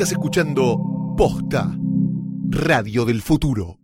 Estás escuchando Posta, Radio del Futuro.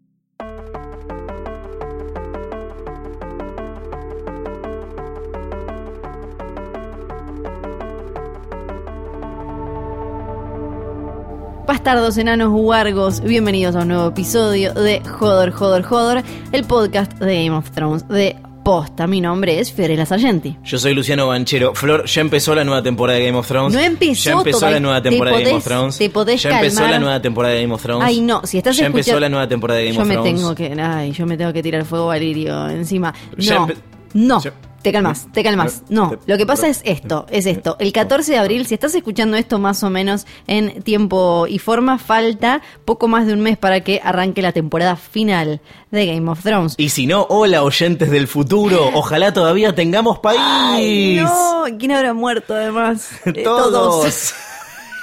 Bastardos, enanos, huargos, bienvenidos a un nuevo episodio de Joder, Joder, Joder, el podcast de Game of Thrones de Posta. Mi nombre es Fiorella Sargenti. Yo soy Luciano Banchero. Flor, ya empezó la nueva temporada de Game of Thrones. No empezó Ya empezó todavía. la nueva Te temporada de Game of podés- Thrones. te podés ya empezó calmar. la nueva temporada de Game of Thrones. Ay, no, si estás Ya empezó la nueva temporada de Game Yo of me Thrones. tengo que, ay, yo me tengo que tirar fuego Valirio encima. Ya No, empe- no. ya- Te calmas, te calmas. No, lo que pasa es esto, es esto. El 14 de abril, si estás escuchando esto más o menos en tiempo y forma, falta poco más de un mes para que arranque la temporada final de Game of Thrones. Y si no, hola oyentes del futuro. Ojalá todavía tengamos país. Ay, no, ¿quién habrá muerto además? Eh, Todos.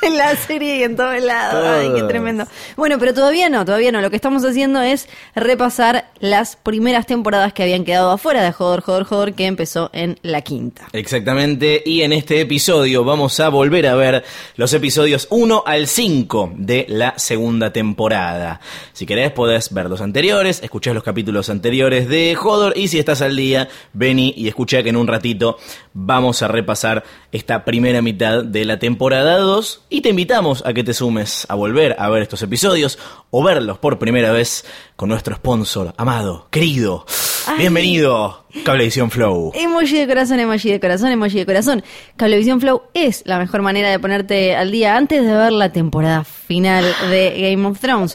en la serie y en todo lado. Ay, qué Todos. tremendo. Bueno, pero todavía no, todavía no. Lo que estamos haciendo es repasar las primeras temporadas que habían quedado afuera de Joder, Joder, Joder, que empezó en la quinta. Exactamente, y en este episodio vamos a volver a ver los episodios 1 al 5 de la segunda temporada. Si querés podés ver los anteriores, escuchar los capítulos anteriores de Hodor y si estás al día, vení y escucha que en un ratito vamos a repasar esta primera mitad de la temporada 2 y te invitamos a que te sumes a volver a ver estos episodios o verlos por primera vez con nuestro sponsor amado, querido. Ay. Bienvenido, Cablevisión Flow. Emoji de corazón, emoji de corazón, emoji de corazón. Cablevisión Flow es la mejor manera de ponerte al día antes de ver la temporada final de Game of Thrones.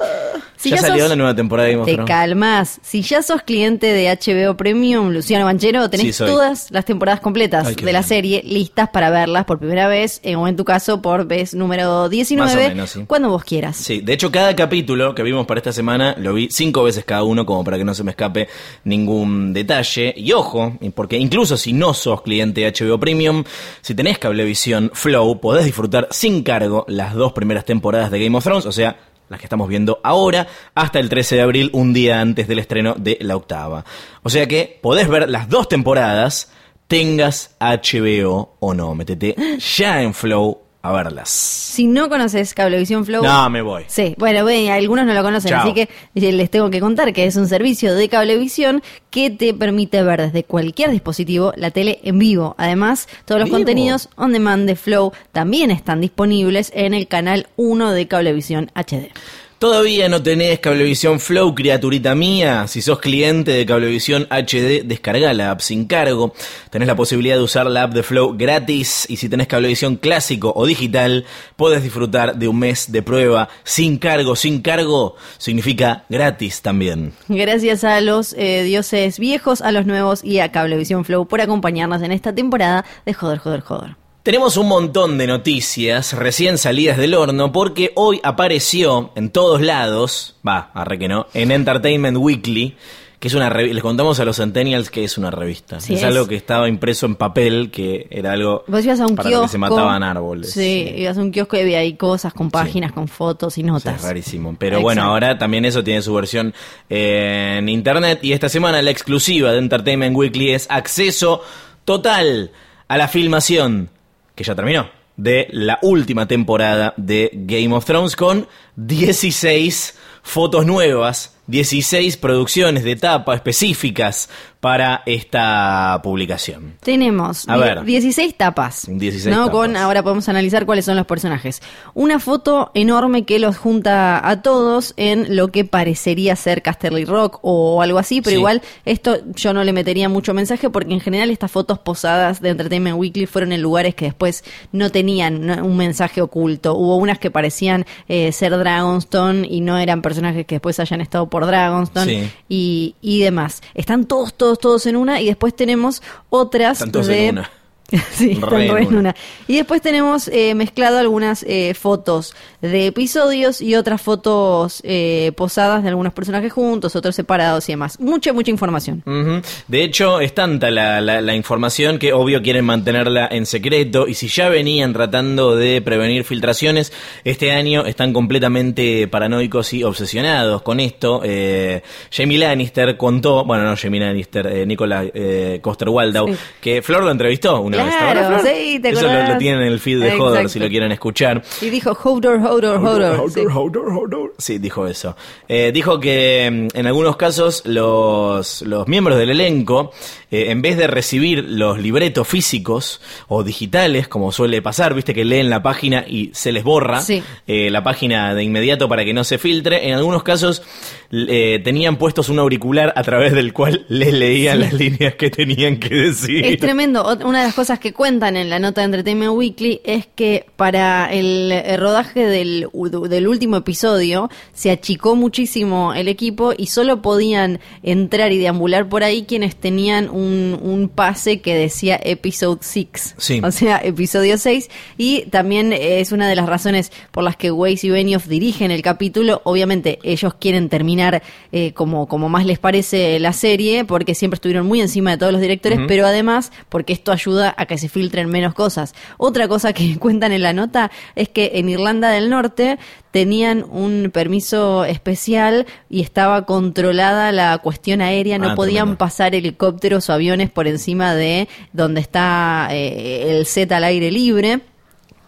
Si ya, salió sos- la nueva temporada de Game of Te Thrones. calmas. Si ya sos cliente de HBO Premium, Luciano Banchero, tenés Sí, todas las temporadas completas Ay, de la serie listas para verlas por primera vez, eh, o en tu caso por vez número 19, Más o menos, sí. cuando vos quieras. Sí, de hecho cada capítulo que vimos para esta semana lo vi cinco veces cada uno como para que no se me escape ningún detalle. Y ojo, porque incluso si no sos cliente de HBO Premium, si tenés Cablevisión Flow, podés disfrutar sin cargo las dos primeras temporadas de Game of Thrones, o sea, las que estamos viendo ahora, hasta el 13 de abril, un día antes del estreno de la octava. O sea que podés ver las dos temporadas, tengas HBO o no. Métete ya en Flow a verlas. Si no conoces Cablevisión Flow, No, me voy. Sí, bueno, bueno, algunos no lo conocen, Chao. así que eh, les tengo que contar que es un servicio de cablevisión que te permite ver desde cualquier dispositivo la tele en vivo. Además, todos los ¿Vivo? contenidos on demand de Flow también están disponibles en el canal 1 de Cablevisión HD. ¿Todavía no tenés Cablevisión Flow, criaturita mía? Si sos cliente de Cablevisión HD, descarga la app sin cargo. Tenés la posibilidad de usar la app de Flow gratis y si tenés Cablevisión clásico o digital, podés disfrutar de un mes de prueba sin cargo. Sin cargo significa gratis también. Gracias a los eh, dioses viejos, a los nuevos y a Cablevisión Flow por acompañarnos en esta temporada de Joder, Joder, Joder. Tenemos un montón de noticias recién salidas del horno porque hoy apareció en todos lados, va, arre que no, en Entertainment Weekly, que es una revista, les contamos a los Centennials que es una revista. Sí, es, es. algo que estaba impreso en papel, que era algo Vos ibas a un para kiosco. que se mataban árboles. Sí, ibas a un kiosco y había ahí cosas con páginas, con fotos y notas. es rarísimo. Pero bueno, ahora también eso tiene su versión eh, en internet. Y esta semana la exclusiva de Entertainment Weekly es acceso total a la filmación, que ya terminó, de la última temporada de Game of Thrones con 16 fotos nuevas. 16 producciones de etapa específicas para esta publicación. Tenemos A ver. 16 tapas. 16 ¿no? tapas. Con, ahora podemos analizar cuáles son los personajes. Una foto enorme que los junta a todos en lo que parecería ser Casterly Rock o algo así, pero Sí. igual esto yo no le metería mucho mensaje porque en general estas fotos posadas de Entertainment Weekly fueron en lugares que después no tenían un mensaje oculto. Hubo unas que parecían eh, ser Dragonstone y no eran personajes que después hayan estado por Dragonstone Sí. y, y demás. Están todos, todos, todos en una y después tenemos otras de... sí, están Re en re en una. Y después tenemos eh, mezclado algunas eh, fotos de episodios y otras fotos eh, posadas de algunos personajes juntos, otros separados y demás. Mucha, mucha información. De hecho, es tanta la, la- la información que obvio quieren mantenerla en secreto y si ya venían tratando de prevenir filtraciones, este año están completamente paranoicos y obsesionados con esto. Eh, Jamie Lannister contó, bueno, no Jamie Lannister, eh, Nicola eh, Coster-Waldau, Sí. que Flor lo entrevistó una. Claro, sí, ¿te Eso lo, tienen en el feed de Hodor si lo quieren escuchar. Y dijo Hodor, Hodor, Hodor. sí. Sí, dijo eso. Eh, dijo que mm, en algunos casos los, los miembros del elenco, eh, en vez de recibir los libretos físicos o digitales, como suele pasar, viste que leen la página y se les borra Sí. eh, la página de inmediato para que no se filtre, en algunos casos tenían puestos un auricular a través del cual les leían las líneas que tenían que decir. Es tremendo. Una de las cosas que cuentan en la nota de Entertainment Weekly es que para el, el rodaje del, del último episodio se achicó muchísimo el equipo y solo podían entrar y deambular por ahí quienes tenían un, un pase que decía Episode 6. Sí. O sea, episodio 6. Y también es una de las razones por las que Weiss y Benioff dirigen el capítulo. Obviamente, ellos quieren terminar eh, como, como más les parece la serie, porque siempre estuvieron muy encima de todos los directores, pero además porque esto ayuda a que se filtren menos cosas. Otra cosa que cuentan en la nota es que en Irlanda del Norte tenían un permiso especial y estaba controlada la cuestión aérea, no Ah, podían tremendo. pasar helicópteros o aviones por encima de donde está eh, el set al aire libre.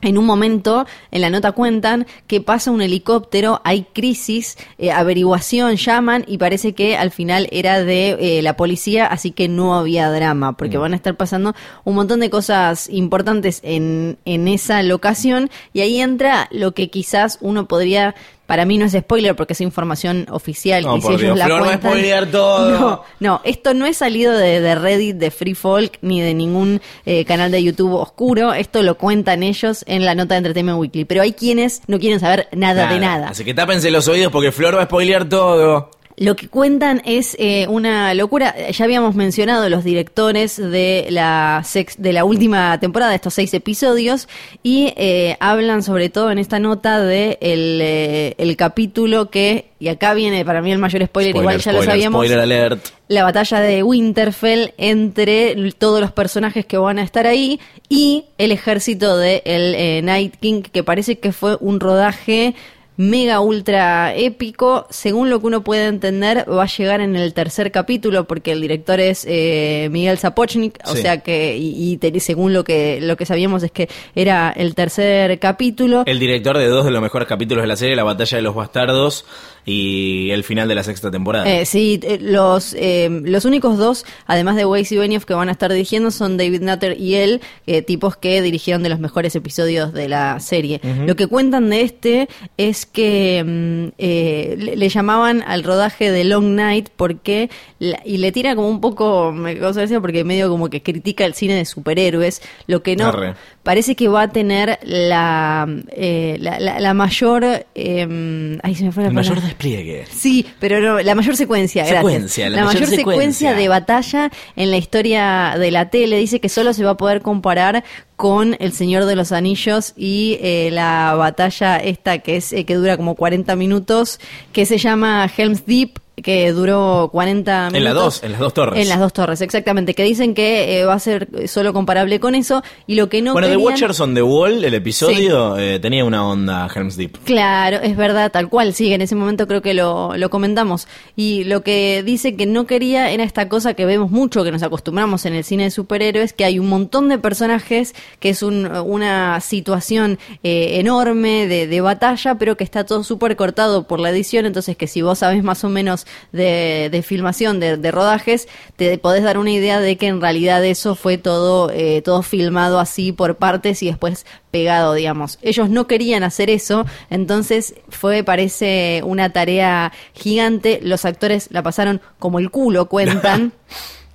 En un momento, en la nota cuentan que pasa un helicóptero, hay crisis, eh, averiguación, llaman y parece que al final era de eh, la policía, así que no había drama, porque van a estar pasando un montón de cosas importantes en, en esa locación. Y ahí entra lo que quizás uno podría... Para mí no es spoiler porque es información oficial No, y si por ellos Dios, la Flor va a cuentan, spoilear todo. No, no, esto no es salido de, de Reddit, de Free Folk, ni de ningún eh, canal de YouTube oscuro. Esto lo cuentan ellos en la nota de Entertainment Weekly. Pero hay quienes no quieren saber nada, de nada. Así que tápense los oídos porque Flor va a spoilear todo. Lo que cuentan es eh, una locura. Ya habíamos mencionado los directores de la sex- de la última temporada, de estos seis episodios, y eh, hablan sobre todo en esta nota de el, eh, el capítulo que, y acá viene para mí el mayor spoiler, igual ya lo sabíamos. Spoiler alert. la batalla de Winterfell entre todos los personajes que van a estar ahí y el ejército de el eh, Night King, que parece que fue un rodaje mega ultra épico. Según lo que uno puede entender, va a llegar en el tercer capítulo porque el director es eh, Miguel Zapochnik, o Sí. sea que y, y según lo que lo que sabíamos es que era el tercer capítulo. El director de dos de los mejores capítulos de la serie, La Batalla de los Bastardos y el final de la sexta temporada. Eh, sí, eh, los, eh, los únicos dos, además de Weiss y Benioff, que van a estar dirigiendo son David Nutter y él, eh, tipos que dirigieron de los mejores episodios de la serie. Lo que cuentan de este es que mm, eh, le, le llamaban al rodaje de Long Night porque, la- y le tira como un poco, me causa gracia porque medio como que critica el cine de superhéroes, lo que no... Arre. Parece que va a tener la, eh, la, la- la mayor... ay, se me fue la palabra. mayor despliegue. Sí, pero no, la mayor secuencia, gracias. Secuencia, la la mayor mayor, secuencia. secuencia. de batalla en la historia de la tele. Dice que solo se va a poder comparar con El Señor de los Anillos y eh, la batalla esta que es eh, que dura como 40 minutos, que se llama Helm's Deep que duró 40 minutos. En las dos, en las dos torres. En las dos torres, exactamente. Que dicen que eh, va a ser solo comparable con eso. Y lo que no bueno, The querían- Watchers on the Wall, el episodio, eh, tenía una onda Helm's Deep. Claro, es verdad, tal cual, sí, en ese momento creo que lo, lo comentamos. Y lo que dice que no quería era esta cosa que vemos mucho, que nos acostumbramos en el cine de superhéroes, que hay un montón de personajes, que es un- una situación eh, enorme de, de batalla, pero que está todo súper cortado por la edición, entonces que si vos sabés más o menos de, de filmación, de, de rodajes, te podés dar una idea de que en realidad eso fue todo, eh, todo filmado así por partes y después pegado, digamos. Ellos no querían hacer eso, entonces fue, parece, una tarea gigante. Los actores la pasaron como el culo, cuentan.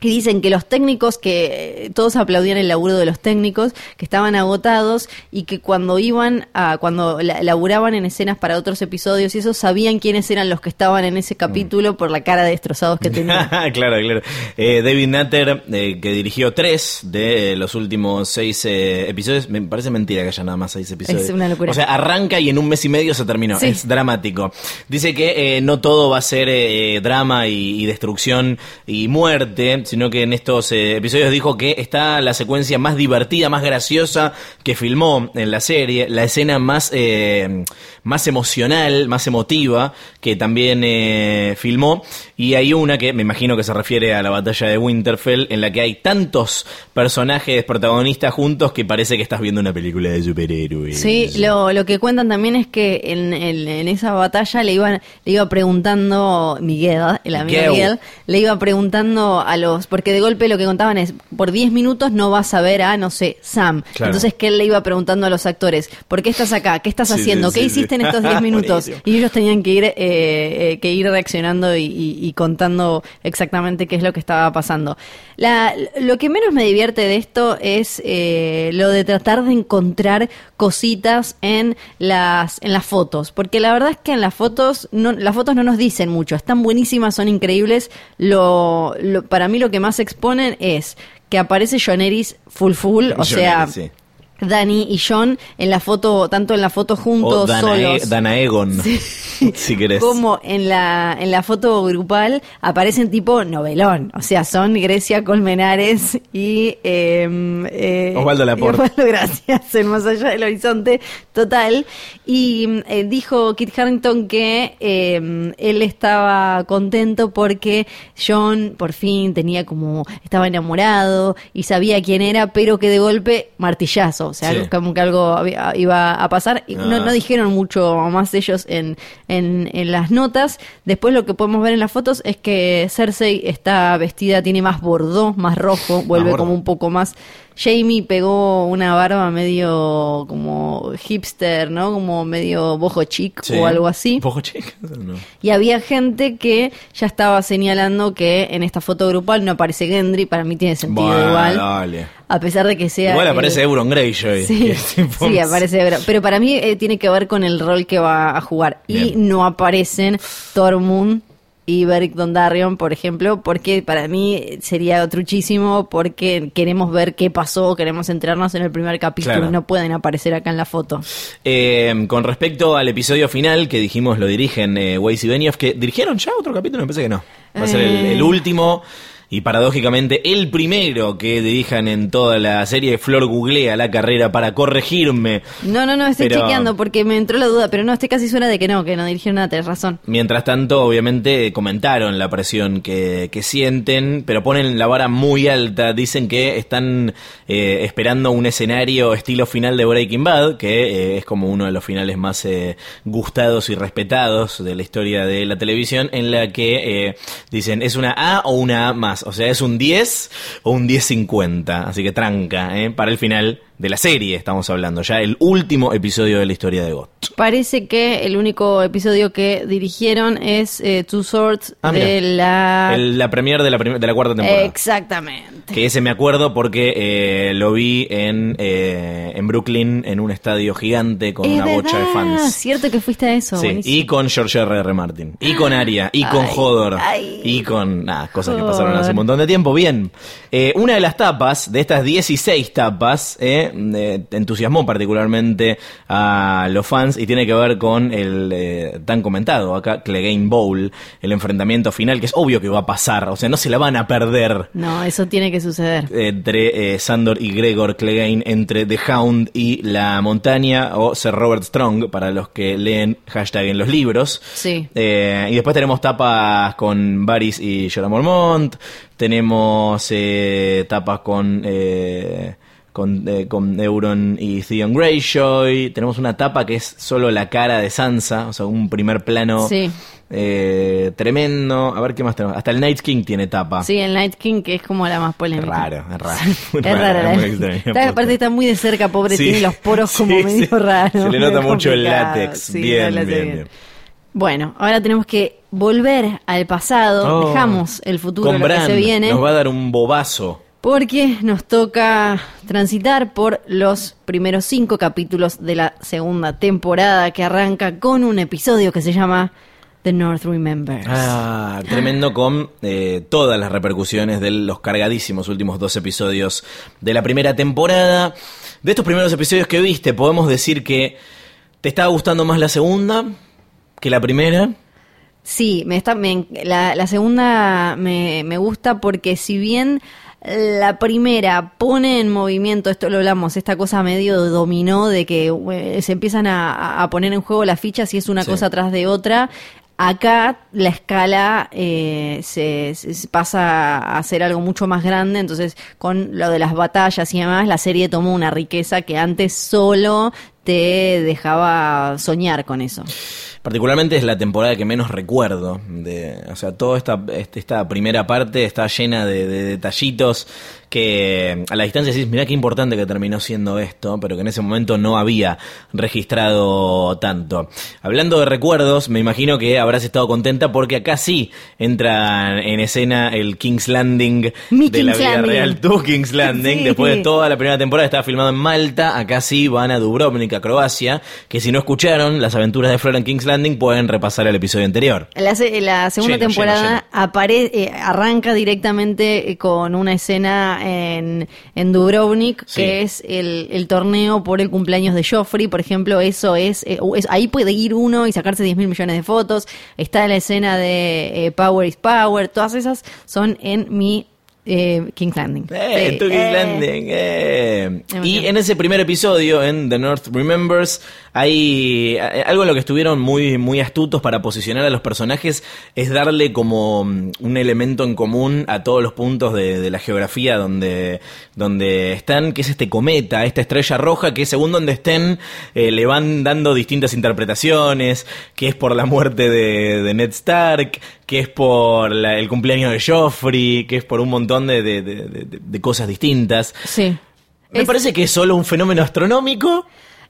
Y dicen que los técnicos, que eh, todos aplaudían el laburo de los técnicos, que estaban agotados y que cuando iban a, cuando la- laburaban en escenas para otros episodios y eso, sabían quiénes eran los que estaban en ese capítulo por la cara de destrozados que tenían. claro, claro. Eh, David Nutter, eh, que dirigió tres de los últimos seis eh, episodios. Me parece mentira que haya nada más seis episodios. Es una locura. O sea, arranca y en un mes y medio se terminó. Sí. Es dramático. Dice que eh, no todo va a ser eh, drama y, y destrucción y muerte, sino que en estos eh, episodios dijo que está la secuencia más divertida, más graciosa que filmó en la serie, la escena más, eh, más emocional, más emotiva que también eh, filmó. Y hay una que me imagino que se refiere a la batalla de Winterfell, en la que hay tantos personajes protagonistas juntos que parece que estás viendo una película de superhéroes. Sí, lo, lo que cuentan también es que en, en- en esa batalla le iban le iba preguntando Miguel, el amigo Miguel. Miguel, le iba preguntando a los porque de golpe lo que contaban es por 10 minutos no vas a ver a no sé, Sam. Claro. Entonces que él le iba preguntando a los actores, ¿por qué estás acá? ¿Qué estás Sí, haciendo? sí, ¿Qué sí, hiciste en estos 10 minutos? Y ellos tenían que ir eh, eh, que ir reaccionando y, y- y contando exactamente qué es lo que estaba pasando. La, lo que menos me divierte de esto es eh, lo de tratar de encontrar cositas en las en las fotos, porque la verdad es que en las fotos no, las fotos no nos dicen mucho, están buenísimas, son increíbles. Lo, lo- para mí lo que más exponen es que aparece John Eris full full, o John sea, Eris, sí. Dani y John en la foto, tanto en la foto juntos, O Danae- solos. Danaegon, si querés. Como en la, en la foto grupal aparecen tipo novelón, o sea, son Grecia Colmenares y eh, eh, Osvaldo Laporte. Osvaldo, gracias, en Más Allá del Horizonte, total. Y eh, dijo Kit Harrington que eh, él estaba contento porque John por fin tenía como, estaba enamorado y sabía quién era, pero que de golpe martillazo, o sea, Sí. como que algo iba a pasar. Y no, Ah. no dijeron mucho más ellos en, en, en las notas. Después lo que podemos ver en las fotos es que Cersei está vestida, tiene más bordó, más rojo, vuelve como un poco más. Jamie pegó una barba medio como hipster, ¿no? Como medio bojo chic Sí. o algo así. ¿Poco chico? No. Y había gente que ya estaba señalando que en esta foto grupal no aparece Gendry. Para mí tiene sentido Bueno, igual. dale. A pesar de que sea. Igual el- aparece Euron Greyjoy. Sí, que es tipo- sí, aparece Ebro. Pero para mí eh, tiene que ver con el rol que va a jugar. Y no aparecen Tormund y Beric Dondarrion, por ejemplo, porque para mí sería truchísimo porque queremos ver qué pasó, queremos enterarnos en el primer capítulo Claro. y no pueden aparecer acá en la foto. Eh, con respecto al episodio final que dijimos lo dirigen eh, Weiss y Benioff, que dirigieron ya otro capítulo, me parece que no. Va a ser el, Eh. el último y paradójicamente el primero que dirijan en toda la serie. Flor googlea la carrera para corregirme. No, no, no, estoy Pero- chequeando porque me entró la duda, pero no, estoy casi suena de que no, que no dirigieron nada, tenés razón. Mientras tanto, obviamente, comentaron la presión que, que sienten, pero ponen la vara muy alta. Dicen que están eh, esperando un escenario estilo final de Breaking Bad, que eh, es como uno de los finales más eh, gustados y respetados de la historia de la televisión, en la que eh, dicen es una A o una A más. O sea, es un 10 o un 10-50. Así que tranca, ¿eh? para el final de la serie estamos hablando. Ya el último episodio de la historia de GOT. Parece que el único episodio que dirigieron es eh, Two Swords Ah, de la... El- la premier de la, prim- de la cuarta temporada. Exactamente. Que ese me acuerdo porque eh, lo vi en, eh, en Brooklyn en un estadio gigante con Es una bocha de fans. cierto que fuiste a eso. Sí, y con George R. R. Martin, y con Aria, y con Ay, Hodor, ay. y con nada, cosas que pasaron hace un montón de tiempo. Bien, Eh, una de las tapas, de estas 16 tapas, eh, eh, entusiasmó particularmente a los fans y tiene que ver con el eh, tan comentado acá, Clegane Bowl, el enfrentamiento final, que es obvio que va a pasar, o sea, no se la van a perder No, eso tiene que suceder. entre eh, Sandor y Gregor Clegane, entre The Hound y La Montaña, o Sir Robert Strong, para los que leen hashtag en los libros. Sí. Y después tenemos tapas con Varys y Jorah Mormont, tenemos eh, tapas con... eh, con, eh, con Euron y Theon Greyjoy. Tenemos una tapa que es solo la cara de Sansa, o sea, un primer plano Sí. eh, tremendo. A ver qué más tenemos. Hasta el Night King tiene tapa. Sí, el Night King, que es como la más Es polémica. raro, es raro. Es raro, muy extraño, está, aparte está muy de cerca, pobre, Sí. tiene los poros como medio raros. Se le nota mucho el látex. Bien, no bien, bien. Bueno, ahora tenemos que volver al pasado. Oh. Dejamos el futuro, lo que se viene. nos va a dar un bobazo. Porque nos toca transitar por los primeros cinco capítulos de la segunda temporada que arranca con un episodio que se llama The North Remembers. Ah, tremendo con eh, todas las repercusiones de los cargadísimos últimos dos episodios de la primera temporada. De estos primeros episodios que viste, podemos decir que te estaba gustando más la segunda que la primera. Sí, me está, me- la, la segunda me, me gusta porque si bien la primera pone en movimiento, esto lo hablamos, esta cosa medio dominó de que eh, se empiezan a, a poner en juego las fichas y es una Sí. cosa tras de otra. Acá la escala eh, se- se pasa a ser algo mucho más grande, entonces con lo de las batallas y demás, la serie tomó una riqueza que antes solo te dejaba soñar con eso. Particularmente es la temporada que menos recuerdo. De, o sea, toda esta, este- esta primera parte está llena de, de detallitos que a la distancia decís, mirá qué importante que terminó siendo esto, pero que en ese momento no había registrado tanto. Hablando de recuerdos, me imagino que habrás estado contenta porque acá sí entra en escena el King's Landing Mi de la vida Landing. real, tu King's Landing, Sí. después de toda la primera temporada estaba filmado en Malta, acá sí van a Dubrovnik, a Croacia, que si no escucharon las aventuras de Flora en King's Landing pueden repasar el episodio anterior. La, se- la segunda Lleno, temporada lleno, apare- eh, arranca directamente eh, con una escena en, en Dubrovnik, Sí. que es el, el torneo por el cumpleaños de Joffrey, por ejemplo, eso es, eh, es- ahí puede ir uno y sacarse 10 mil millones de fotos, está la escena de eh, Power is Power, todas esas son en mi eh, King's Landing. ¡Eh! Sí, King's eh. Landing! ¡Eh! Y en ese primer episodio, en The North Remembers, hay eh, algo en lo que estuvieron muy, muy astutos para posicionar a los personajes, es darle como mm, un elemento en común a todos los puntos de, de la geografía donde, donde están, que es este cometa, esta estrella roja, que según donde estén, eh, le van dando distintas interpretaciones, que es por la muerte de, de Ned Stark, que es por la- el cumpleaños de Joffrey, que es por un montón de, de- de- cosas distintas. Sí. Me Es- parece que es solo un fenómeno astronómico.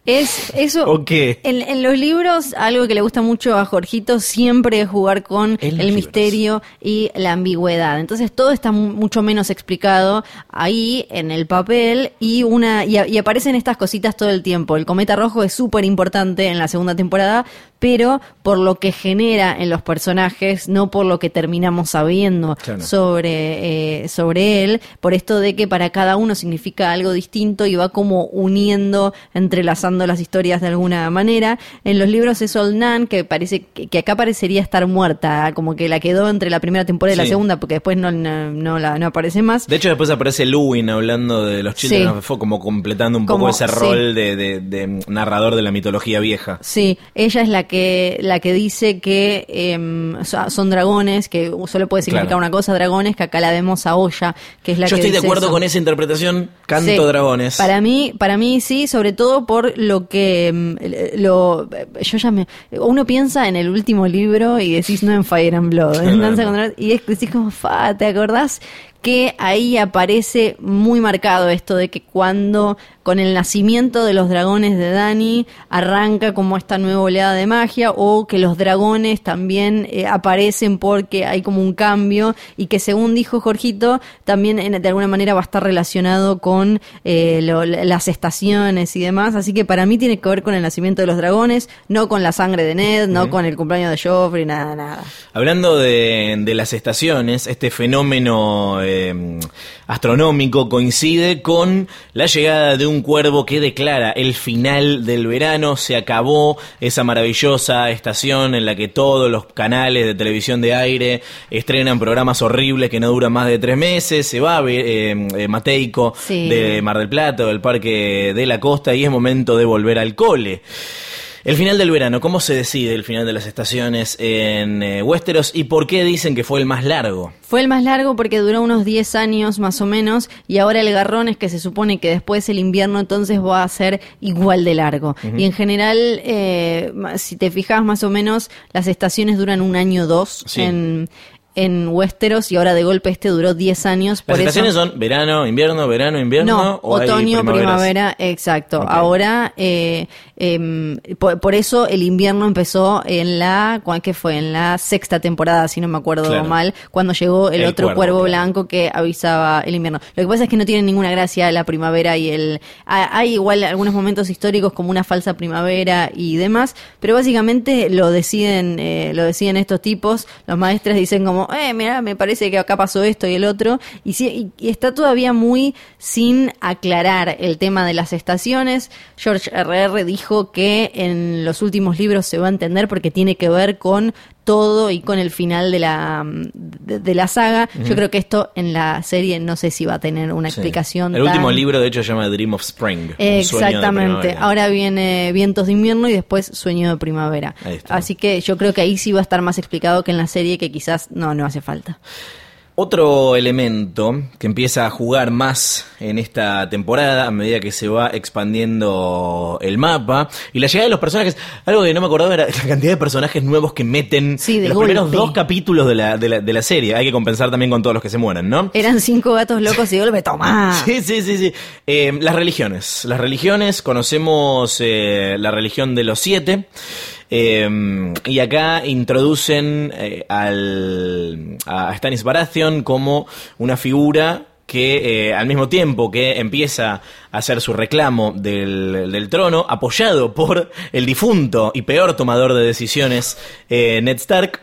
Es eso. ¿O qué? En, en los libros, algo que le gusta mucho a Jorgito siempre es jugar con el libros. misterio y la ambigüedad. Entonces todo está mu- mucho menos explicado ahí en el papel y una y, a- y aparecen estas cositas todo el tiempo. El cometa rojo es súper importante en la segunda temporada, pero por lo que genera en los personajes, no por lo que terminamos sabiendo Claro. sobre, eh, sobre él, por esto de que para cada uno significa algo distinto y va como uniendo, entrelazando las historias de alguna manera. En los libros es Olnan, que parece que, que acá parecería estar muerta, como que la quedó entre la primera temporada y la segunda, porque después no, no, no la, no aparece más. De hecho, después aparece Luwin hablando de los Children Sí. of the Folk, como completando un poco ese sí. rol de, de- de narrador de la mitología vieja. Sí, ella es la que la que dice que em, so- son dragones, que solo puede significar Claro. una cosa, dragones, que acá la vemos a Olla, que es la Yo que estoy de acuerdo eso. con esa interpretación. Canto Sí. dragones. Para mí, para mí sí, sobre todo por lo que mm, lo yo ya me uno piensa en el último libro y decís no en Fire and Blood, en Danza con Dragones, y es- decís como fa, ¿te acordás? Que ahí aparece muy marcado esto de que cuando con el nacimiento de los dragones de Dani arranca como esta nueva oleada de magia o que los dragones también eh, aparecen porque hay como un cambio y que según dijo Jorgito también en- de alguna manera va a estar relacionado con eh, lo- las estaciones y demás. Así que para mí tiene que ver con el nacimiento de los dragones no con la sangre de Ned no con el cumpleaños de Joffrey nada nada. Hablando de, de las estaciones, este fenómeno eh, astronómico coincide con la llegada de un cuervo que declara el final del verano, se acabó esa maravillosa estación en la que todos los canales de televisión de aire estrenan programas horribles que no duran más de tres meses, se va eh, eh, Mateico Sí. de Mar del Plata, del Parque de la Costa y es momento de volver al cole. El final del verano, ¿cómo se decide el final de las estaciones en eh, Westeros y por qué dicen que fue el más largo? Fue el más largo porque duró unos 10 años más o menos y ahora el garrón es que se supone que después el invierno entonces va a ser igual de largo. Y en general, eh, si te fijas más o menos, las estaciones duran un año o dos Sí. en, en Westeros y ahora de golpe este duró 10 10 por Las eso... estaciones son verano, invierno, verano, invierno No, o otoño, primavera, exacto. Ahora, eh, em, por, por eso el invierno empezó en la, ¿cuál que fue? En la sexta temporada, si no me acuerdo Claro. mal, cuando llegó el, El otro cuervo, blanco que avisaba el invierno. Lo que pasa es que no tiene ninguna gracia la primavera y el... ha- Hay igual algunos momentos históricos como una falsa primavera y demás, pero básicamente lo deciden, eh, lo deciden estos tipos. Los maestres dicen como, eh, mira, me parece que acá pasó esto y el otro, y, y está todavía muy sin aclarar el tema de las estaciones. George R.R. dijo que en los últimos libros se va a entender porque tiene que ver con todo y con el final de la, de, de la saga. Yo creo que esto en la serie no sé si va a tener una Sí. explicación. El último libro, de hecho, se llama Dream of Spring. Exactamente. Ahora viene Vientos de invierno y después Sueño de primavera. Así que yo creo que ahí sí va a estar más explicado que en la serie que quizás no, no hace falta. Otro elemento que empieza a jugar más en esta temporada a medida que se va expandiendo el mapa y la llegada de los personajes, algo que no me acordaba era la cantidad de personajes nuevos que meten Sí, de en los primeros dos capítulos de la, de, la, de la serie. Hay que compensar también con todos los que se mueran, ¿no? Eran cinco gatos locos y golpe, toma. Sí, sí, sí, sí. Eh, las religiones. Las religiones, conocemos eh, la religión de los siete. Eh, y acá introducen eh, al, a Stanis Baratheon como una figura que eh, al mismo tiempo que empieza a hacer su reclamo del, del trono, apoyado por el difunto y peor tomador de decisiones, eh, Ned Stark,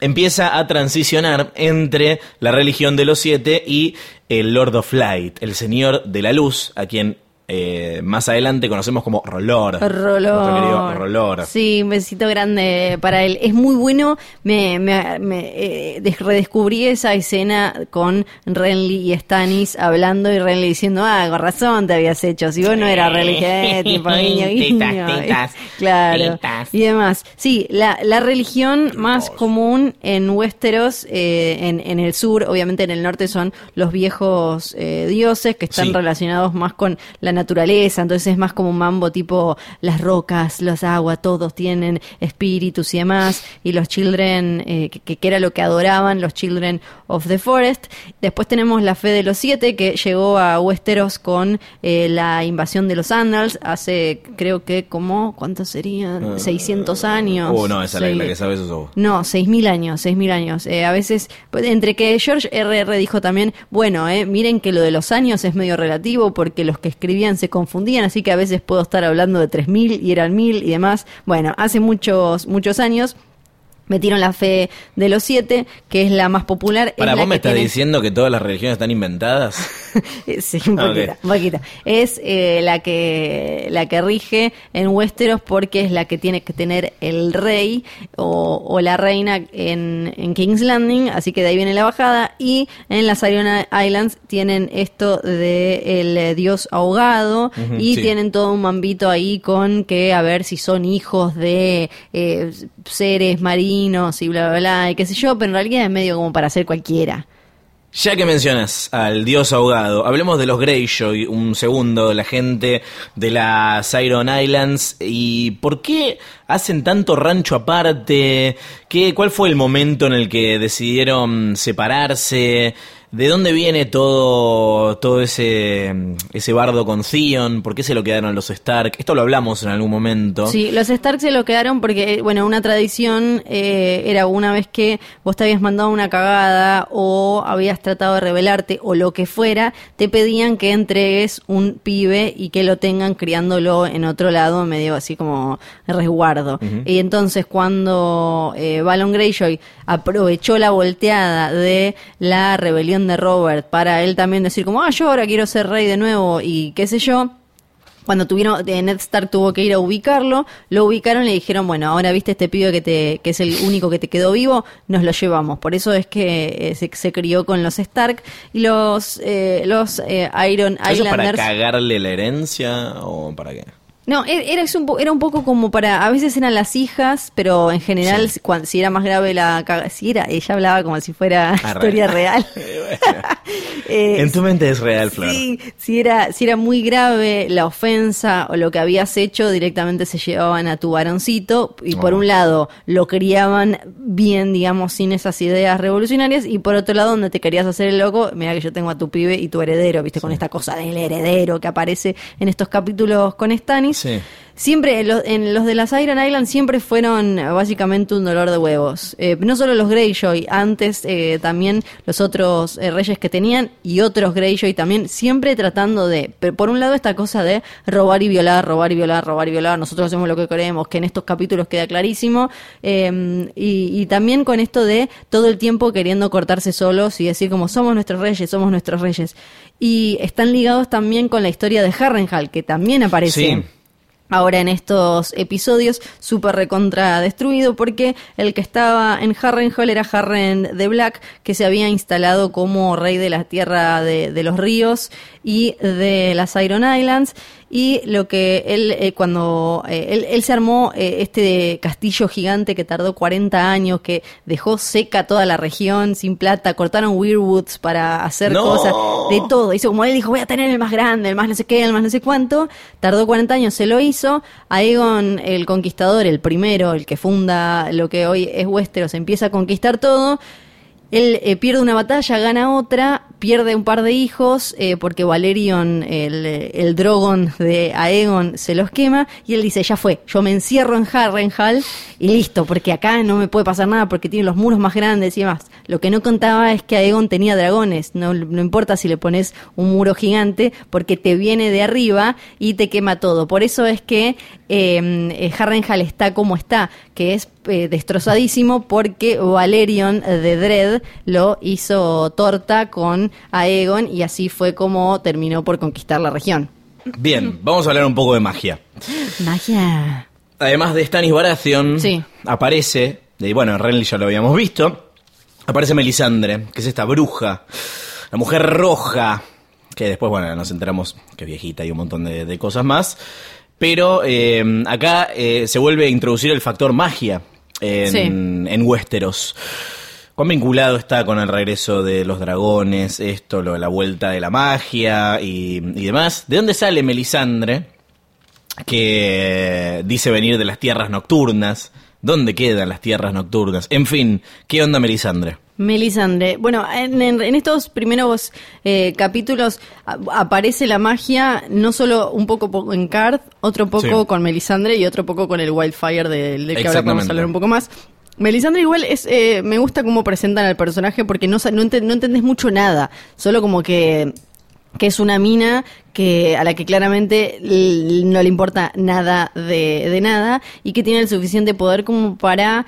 empieza a transicionar entre la religión de los siete y el Lord of Light, el Señor de la Luz, a quien eh, más adelante conocemos como Rolor. Querido Rolor. Rolor. Sí, un besito grande para él. Es muy bueno. Me, me, me, eh, des- redescubrí esa escena con Renly y Stannis hablando y Renly diciendo, ah, con razón te habías hecho. Si vos no eras religioso, tipo guiño, guiño. Tetas, tetas, claro. tetas. Y demás. Sí, la, la religión más común en Westeros, eh, en, en el sur, obviamente en el norte son los viejos eh, dioses que están Sí. relacionados más con la naturaleza, entonces es más como un mambo tipo las rocas, los aguas, todos tienen espíritus y demás, y los children, eh, que, que era lo que adoraban, los children of the forest. Después tenemos la fe de los siete, que llegó a Westeros con eh, la invasión de los Andals hace, creo que como, ¿cuántos serían? 600 años. No, esa es la, Sí. la que sabes eso. No, 6.000 años, 6.000 años. Eh, a veces, pues, entre que George R.R. dijo también, bueno, eh, miren que lo de los años es medio relativo porque los que escribían se confundían, así que a veces puedo estar hablando de 3.000 y eran 1.000 y demás. Bueno, hace muchos, muchos años metieron la fe de los siete, que es la más popular. Para vos me estás tiene- diciendo que todas las religiones están inventadas. sí, un poquito, ok. un poquito. Es eh, la que la que rige en Westeros porque es la que tiene que tener el rey o, o la reina en, en King's Landing, así que de ahí viene la bajada. Y en las Iron Islands tienen esto de el eh, dios ahogado y sí. tienen todo un mambito ahí con que a ver si son hijos de eh, seres marinos y bla bla bla y qué sé yo, pero en realidad es medio como para ser cualquiera. Ya que mencionas al dios ahogado, hablemos de los Greyjoy un segundo, la gente de las Iron Islands y por qué hacen tanto rancho aparte, ¿Qué, cuál fue el momento en el que decidieron separarse, de dónde viene todo todo ese ese bardo con Theon, por qué se lo quedaron los Stark, esto lo hablamos en algún momento. Sí, los Stark se lo quedaron porque, bueno, una tradición eh, era una vez que vos te habías mandado una cagada o habías tratado de rebelarte o lo que fuera, te pedían que entregues un pibe y que lo tengan criándolo en otro lado, medio así como resguardo. Y entonces cuando eh, Balon Greyjoy aprovechó la volteada de la rebelión de Robert para él también decir como, ah, yo ahora quiero ser rey de nuevo y qué sé yo, cuando tuvieron, eh, Ned Stark tuvo que ir a ubicarlo, lo ubicaron y le dijeron, bueno, ahora viste este pibe que te, que es el único que te quedó vivo, nos lo llevamos. Por eso es que eh, se, se crió con los Stark y los, eh, los eh, Iron ¿Eso para Islanders. cagarle la herencia o para qué? No, e- era, era un poco como para, a veces eran las hijas, pero en general, si, cuan- si era más grave la caga- si era, ella hablaba como si fuera Ah, historia real. Eh, en tu mente es real, Flor. Sí, si era, si era muy grave la ofensa o lo que habías hecho, directamente se llevaban a tu varoncito y por Oh. un lado lo criaban bien, digamos, sin esas ideas revolucionarias y por otro lado donde te querías hacer el loco, mira que yo tengo a tu pibe y tu heredero, viste, con esta cosa del heredero que aparece en estos capítulos con Sí. Siempre, en los, en los de las Iron Islands siempre fueron eh, básicamente un dolor de huevos. Eh, no solo los Greyjoy, antes eh, también los otros eh, reyes que tenían y otros Greyjoy también, siempre tratando de, pero por un lado esta cosa de robar y violar, robar y violar, robar y violar, nosotros hacemos lo que queremos, que en estos capítulos queda clarísimo, eh, y, y también con esto de todo el tiempo queriendo cortarse solos y decir como somos nuestros reyes, somos nuestros reyes. Y están ligados también con la historia de Harrenhal, que también aparece. Sí. Ahora en estos episodios súper recontra destruido porque el que estaba en Harrenhal era Harren de Black que se había instalado como rey de la tierra de, de los ríos y de las Iron Islands y lo que él eh, cuando eh, él, él se armó eh, este castillo gigante que tardó 40 años que dejó seca toda la región sin plata cortaron weirwoods para hacer No. cosas de todo. Hizo como él dijo voy a tener el más grande el más no sé qué el más no sé cuánto tardó 40 años se lo hizo. Aegon el conquistador el primero el que funda lo que hoy es Westeros empieza a conquistar todo él eh, pierde una batalla, gana otra, pierde un par de hijos eh, porque Valerion, el, el Drogon de Aegon, se los quema y él dice, ya fue, yo me encierro en Harrenhal y listo, porque acá no me puede pasar nada porque tiene los muros más grandes y demás. Lo que no contaba es que Aegon tenía dragones, no, no importa si le pones un muro gigante porque te viene de arriba y te quema todo. Por eso es que eh, eh, Harrenhal está como está, que es eh, destrozadísimo porque Valerion de Dread lo hizo torta con Aegon y así fue como terminó por conquistar la región. Bien, vamos a hablar un poco de magia. Magia. Además de Stannis Baratheon, Sí. aparece, y bueno, en Renly ya lo habíamos visto, aparece Melisandre, que es esta bruja, la mujer roja, que después, bueno, nos enteramos que es viejita y un montón de, de cosas más. Pero eh, acá eh, se vuelve a introducir el factor magia en, Sí. en Westeros. ¿Cuán vinculado está con el regreso de los dragones, esto, lo la vuelta de la magia y, y demás? ¿De dónde sale Melisandre? que dice venir de las tierras nocturnas. ¿Dónde quedan las tierras nocturnas? En fin, ¿qué onda Melisandre? Melisandre. Bueno, en, en- en estos primeros eh, capítulos a- aparece la magia, no solo un poco po- en Card, otro poco Sí. con Melisandre y otro poco con el Wildfire del, del que ahora podemos Exactamente. hablar un poco más. Melisandre igual es, eh, me gusta cómo presentan al personaje porque no, no, no entendés mucho nada, solo como que que es una mina que a la que claramente no le importa nada de, de nada y que tiene el suficiente poder como para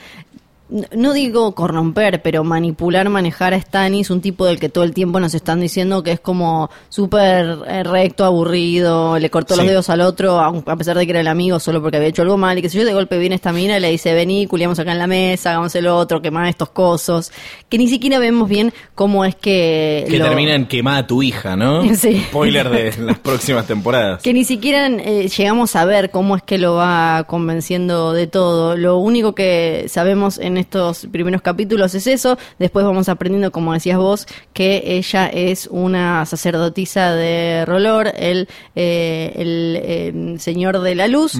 no digo corromper, pero manipular, manejar a Stannis, un tipo del que todo el tiempo nos están diciendo que es como súper eh, recto, aburrido, le cortó los dedos al otro, a pesar de que era el amigo, solo porque había hecho algo mal, y que si yo de golpe viene esta mina y le dice, vení, culiamos acá en la mesa, hagamos el otro, quemá estos cosos, que ni siquiera vemos bien cómo es que... Que lo- termina en quemada a tu hija, ¿no? Sí. Spoiler de las próximas temporadas. Que ni siquiera eh, llegamos a ver cómo es que lo va convenciendo de todo. Lo único que sabemos en estos primeros capítulos es eso. Después vamos aprendiendo, como decías vos, que ella es una sacerdotisa de Rolor, el, eh, el eh, señor de la luz.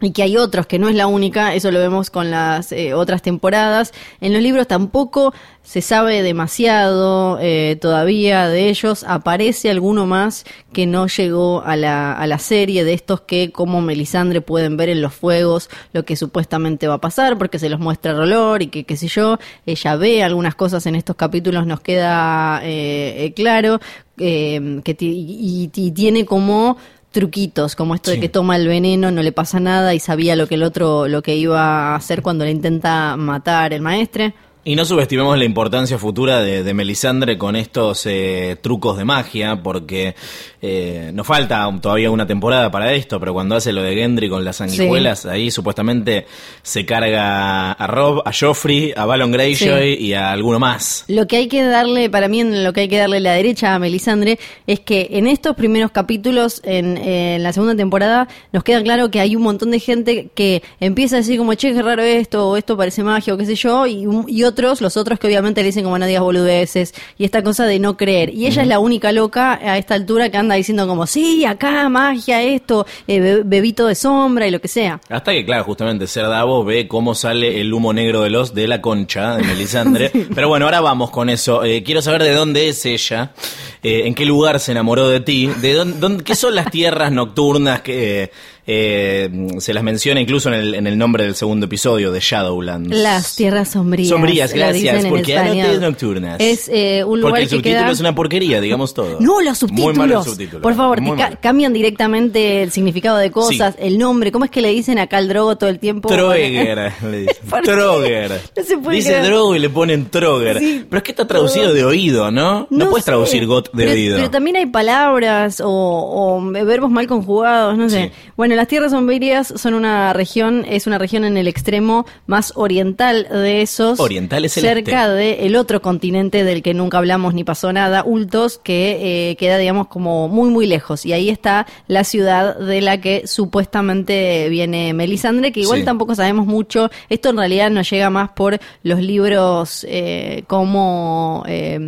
Y que hay otros, que no es la única, eso lo vemos con las eh, otras temporadas. En los libros tampoco se sabe demasiado eh, todavía de ellos. Aparece alguno más que no llegó a la, a la serie de estos que como Melisandre pueden ver en los fuegos lo que supuestamente va a pasar porque se los muestra Rolor y que qué sé yo. Ella ve algunas cosas en estos capítulos, nos queda eh, eh, claro eh, que y tiene como truquitos, como esto Sí. de que toma el veneno, no le pasa nada y sabía lo que el otro, lo que iba a hacer cuando le intenta matar el maestre. Y no subestimemos la importancia futura de, de Melisandre con estos eh, trucos de magia, porque eh, nos falta todavía una temporada para esto, pero cuando hace lo de Gendry con las sanguijuelas, ahí supuestamente se carga a Rob, a Joffrey, a Balon Greyjoy y a alguno más. Lo que hay que darle, para mí, en lo que hay que darle la derecha a Melisandre es que en estos primeros capítulos, en, en la segunda temporada, nos queda claro que hay un montón de gente que empieza a decir como, che, qué raro esto, o esto parece magia, o qué sé yo, y, y otros, los otros que obviamente le dicen como no digas boludeces, y esta cosa de no creer. Y ella es la única loca a esta altura que anda diciendo como, sí, acá, magia, esto, eh, be- bebito de sombra y lo que sea. Hasta que, claro, justamente Ser Davos ve cómo sale el humo negro de los de la concha de Melisandre. Pero bueno, ahora vamos con eso. Eh, quiero saber de dónde es ella, eh, en qué lugar se enamoró de ti, de dónde, dónde- qué son las tierras nocturnas que eh, se las menciona incluso en el, en el nombre del segundo episodio de Shadowlands. Las tierras sombrías. Sombrías, gracias, porque anotes nocturnas. Es eh, un lugar Porque el que subtítulo queda... es una porquería, digamos todo. No, los subtítulos. Muy malo el subtítulo. Por favor, Muy que ca- malo. cambian directamente el significado de cosas, el nombre. ¿Cómo es que le dicen acá al drogo todo el tiempo? Troger, le dicen. Troger. No se puede Dice creer. drogo y le ponen Troger. Sí. Pero es que está traducido de oído, ¿no? No, puedes sé. traducir got de pero, oído. Pero también hay palabras o, o verbos mal conjugados, no sé. Sí. Bueno, Bueno, las tierras sombrías son una región, es una región en el extremo más oriental de esos. Oriental es Cerca del otro continente del que nunca hablamos ni pasó nada, Ultos, que eh, queda, digamos, como muy, muy lejos. Y ahí está la ciudad de la que supuestamente viene Melisandre, que igual Sí. tampoco sabemos mucho. Esto en realidad nos llega más por los libros eh, como eh,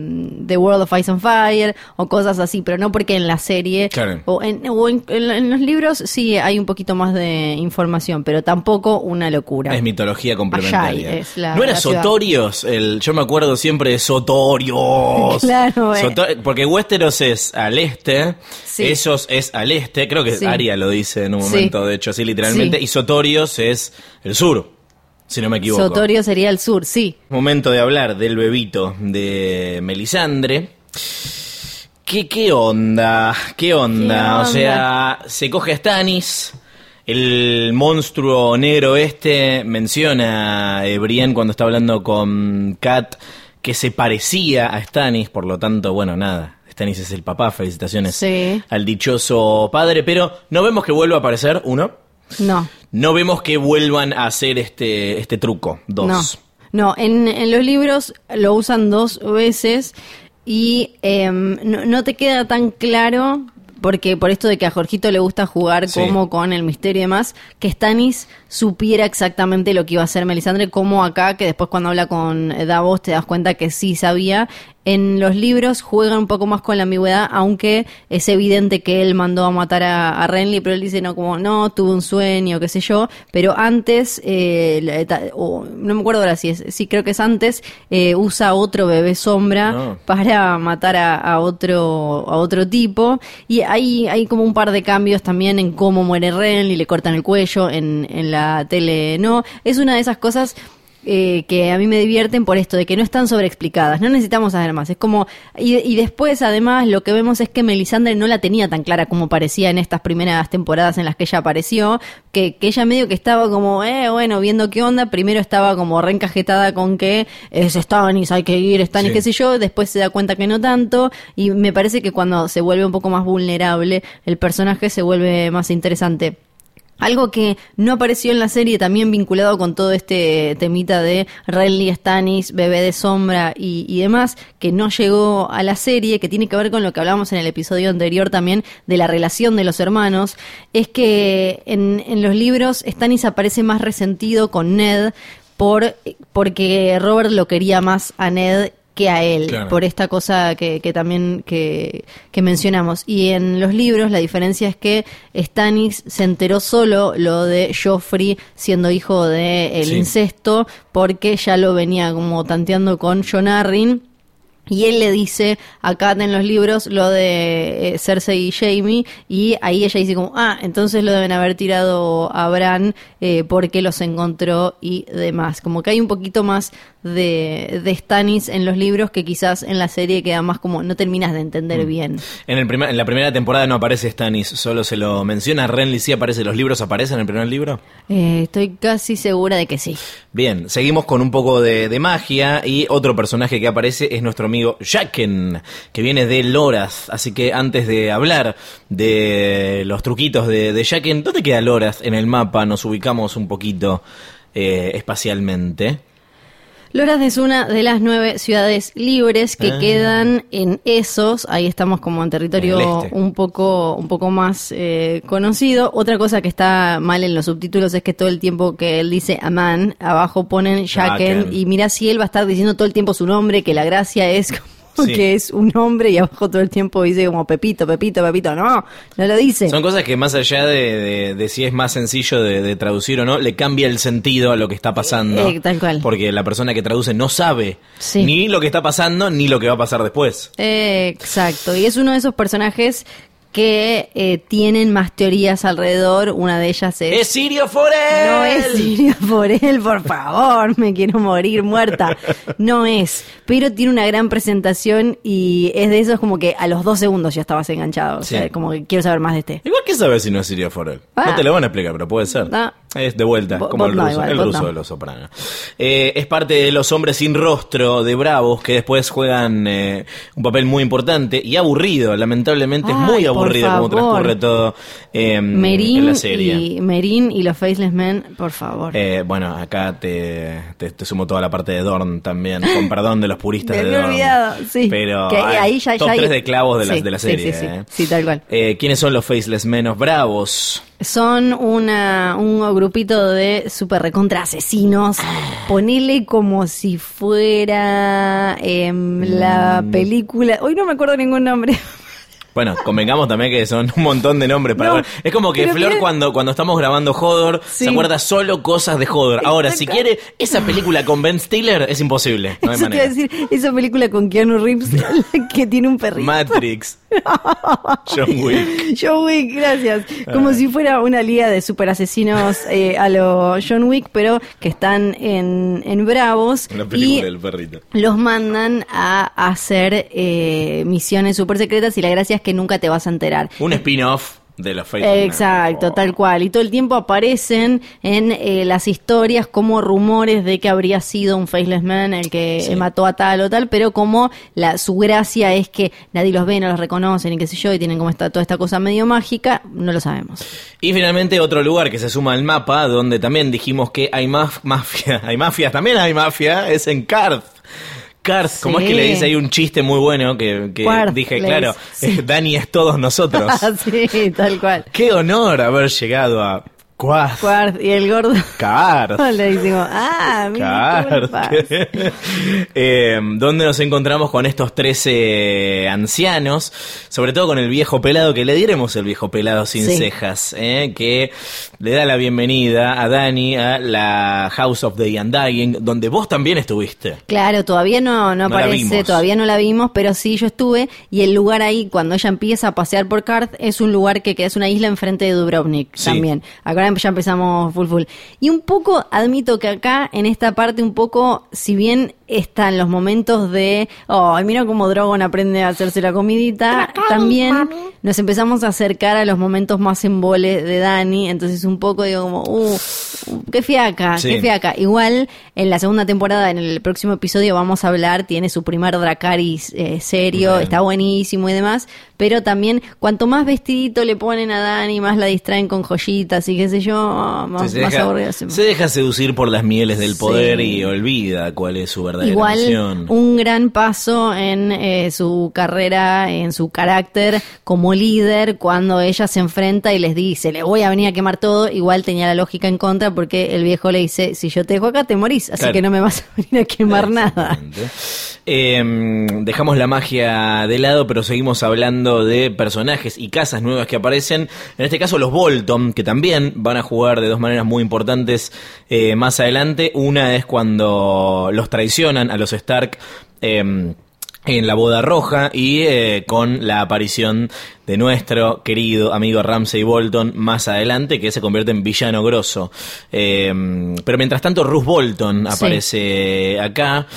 The World of Ice and Fire o cosas así, pero no porque en la serie Claro. o, en, o en- en- en los libros sí hay un poquito más de información, pero tampoco una locura. Es mitología complementaria. Ayay es la- ¿No era. Sotorios? El, yo me acuerdo siempre de Sotorios. Claro, eh. Porque Westeros es al este, Sí. Esos es al este, creo que Sí. Aria lo dice en un Sí. momento, de hecho, así literalmente, Sí. y Sotorios es el sur, si no me equivoco. Sotorio sería el sur, sí. Momento de hablar del bebito de Melisandre. ¿Qué, qué onda? ¿Qué onda? ¿Qué O sea, se coge a Stannis. El monstruo negro este menciona a Brienne cuando está hablando con Kat que se parecía a Stannis, por lo tanto, bueno, nada. Stannis es el papá, felicitaciones Sí. al dichoso padre, pero no vemos que vuelva a aparecer, uno. No. No vemos que vuelvan a hacer este, este truco, dos. No, no en, en los libros lo usan dos veces y em, no, no te queda tan claro, porque por esto de que a Jorgito le gusta jugar Sí. como con el misterio y demás, que Stannis supiera exactamente lo que iba a hacer Melisandre, como acá, que después cuando habla con Davos te das cuenta que sí sabía. En los libros juegan un poco más con la ambigüedad, aunque es evidente que él mandó a matar a, a Renly, pero él dice, no, como, no, tuve un sueño, qué sé yo, pero antes, eh, no me acuerdo ahora si es, sí creo que es antes, eh, usa otro bebé sombra No. para matar a, a otro a otro tipo y hay, hay como un par de cambios también en cómo muere Renly, le cortan el cuello en, en la tele, no, es una de esas cosas eh, que a mí me divierten por esto, de que no están sobreexplicadas, no necesitamos saber más, es como, y, y después además lo que vemos es que Melisandre no la tenía tan clara como parecía en estas primeras temporadas en las que ella apareció, que, que ella medio que estaba como, eh, bueno, viendo qué onda, primero estaba como reencajetada con que es Stannis, hay que ir, Stannis, Sí. qué sé yo, después se da cuenta que no tanto, y me parece que cuando se vuelve un poco más vulnerable, el personaje se vuelve más interesante. Algo que no apareció en la serie, también vinculado con todo este temita de Renly, Stannis, Bebé de Sombra y, y demás, que no llegó a la serie, que tiene que ver con lo que hablamos en el episodio anterior también de la relación de los hermanos, es que en, en los libros Stannis aparece más resentido con Ned por, porque Robert lo quería más a Ned que a él, Claro. por esta cosa que, que también que, que mencionamos. Y en los libros la diferencia es que Stannis se enteró solo lo de Joffrey siendo hijo de el Sí. incesto, porque ya lo venía como tanteando con Jon Arryn. Y él le dice a Kat en los libros lo de eh, Cersei y Jamie, y ahí ella dice como, ah, entonces lo deben haber tirado a Bran eh, porque los encontró y demás. Como que hay un poquito más de, de Stannis en los libros que quizás en la serie queda más como, no terminas de entender bien. En, el primer- en la primera temporada no aparece Stannis, solo se lo menciona. Renly sí aparece, ¿los libros aparecen en el primer libro? Eh, estoy casi segura de que sí. Bien, seguimos con un poco de, de magia y otro personaje que aparece es nuestro amigo Jaqen, que viene de Loras. Así que antes de hablar de los truquitos de, de ¿dónde queda Loras en el mapa? Nos ubicamos un poquito eh, espacialmente. Loras es una de las nueve ciudades libres que Ah. quedan en esos. Ahí estamos como en territorio En este. un poco, un poco más eh, conocido. Otra cosa que está mal en los subtítulos es que todo el tiempo que él dice Aman, abajo ponen Jaquen. Jaqen. Y mira si él va a estar diciendo todo el tiempo su nombre, que la gracia es como Sí. que es un hombre y abajo todo el tiempo dice como Pepito, Pepito, Pepito. No, no lo dice. Son cosas que más allá de, de- de si es más sencillo de, de traducir o no, le cambia el sentido a lo que está pasando. Eh, tal cual. Porque la persona que traduce no sabe Sí. ni lo que está pasando ni lo que va a pasar después. Eh, Exacto, y es uno de esos personajes que eh, tienen más teorías alrededor. Una de ellas es... ¡Es Sirio Forel! No es Siria por él, por favor, me quiero morir muerta. No es, pero tiene una gran presentación y es de esos como que a los dos segundos ya estabas enganchado. O sea, Sí. como que quiero saber más de este. Igual que sabes si no es Sirio Forel. Ah. No te lo van a explicar, pero puede ser. Ah, Es de vuelta, Bo- como el ruso, igual, el ruso no. de los sopranos. Eh, es parte de los hombres sin rostro de Bravos que después juegan eh, un papel muy importante y aburrido, lamentablemente es muy aburrido como transcurre todo eh, en Merín la serie. y, Merín y los Faceless Men, por favor. Eh, bueno, acá te, te, te sumo toda la parte de Dorn también, con perdón de los puristas de Dorn. olvidado, sí. Pero Que ay, ahí ya- top ya 3 de clavos de, la, de la serie. sí, sí. eh. Sí, tal cual. ¿Quiénes son los Faceless Menos Bravos? Son una, un grupito de super recontra asesinos. Ponele como si fuera em, la Mm. película. Hoy no me acuerdo ningún nombre. Bueno, convengamos también que son un montón de nombres para No, ver. Es como que Flor cuando, cuando estamos grabando Hodor Sí. se acuerda solo cosas de Hodor. Ahora, si quiere esa película con Ben Stiller, es imposible. No hay Eso te iba manera. a decir, esa película con Keanu Reeves que tiene un perrito. Matrix. John Wick. John Wick, gracias. Como si fuera una liga de super asesinos eh, a lo John Wick, pero que están en, en Bravos. La película y del perrito. los mandan a hacer eh, misiones super secretas y la gracia es que nunca te vas a enterar. Un spin-off de los Faceless Men. Exacto, tal cual. Y todo el tiempo aparecen en eh, las historias como rumores de que habría sido un Faceless Man el que Sí. eh, mató a tal o tal, pero como la, su gracia es que nadie los ve, no los reconocen y qué sé yo, y tienen como esta, toda esta cosa medio mágica, no lo sabemos. Y finalmente otro lugar que se suma al mapa, donde también dijimos que hay maf- mafia, hay mafias, también hay mafia, es en Karth. Karth, como es que le dice ahí un chiste muy bueno que, dije, claro, Dani es todos nosotros. sí, tal cual. Qué honor haber llegado a Quarth. Cuart y el gordo Karth. le decimos, ah, mira eh, donde nos encontramos con estos 13 ancianos, sobre todo con el viejo pelado, que le diremos el viejo pelado sin Sí. cejas, eh, que le da la bienvenida a Dani a la House of the Undying, donde vos también estuviste. Claro, todavía no, no No aparece, todavía no la vimos, pero sí yo estuve y el lugar ahí, cuando ella empieza a pasear por Karth, es un lugar que, que es una isla enfrente de Dubrovnik Sí. también. Acá ya empezamos full full. Y un poco, admito que acá, en esta parte, un poco, si bien están los momentos de, oh, mira cómo Drogon aprende a hacerse la comidita, también nos empezamos a acercar a los momentos más embole de Dani, entonces un poco digo como, uh, uh, qué fiaca, Sí. qué fiaca. Igual en la segunda temporada, en el próximo episodio vamos a hablar, tiene su primer Dracaris eh, serio, Bien. está buenísimo y demás, pero también cuanto más vestidito le ponen a Dani, más la distraen con joyitas y qué sé yo, más, se, más deja, se se deja seducir por las mieles del Sí. poder y olvida cuál es su verdadera Igual misión. un gran paso en eh, su carrera, en su carácter como líder, cuando ella se enfrenta y les dice, le voy a venir a quemar todo, igual tenía la lógica en contra porque el viejo le dice, si yo te dejo acá te morís, así Claro. que no me vas a venir a quemar nada. Eh, dejamos la magia de lado, pero seguimos hablando de personajes y casas nuevas que aparecen. En este caso, los Bolton, que también van a jugar de dos maneras muy importantes eh, más adelante. Una es cuando los traicionan a los Stark. eh, en la boda roja y eh, con la aparición de nuestro querido amigo Ramsey Bolton más adelante, que se convierte en villano grosso. Eh, pero mientras tanto, Ruth Bolton Sí. aparece acá.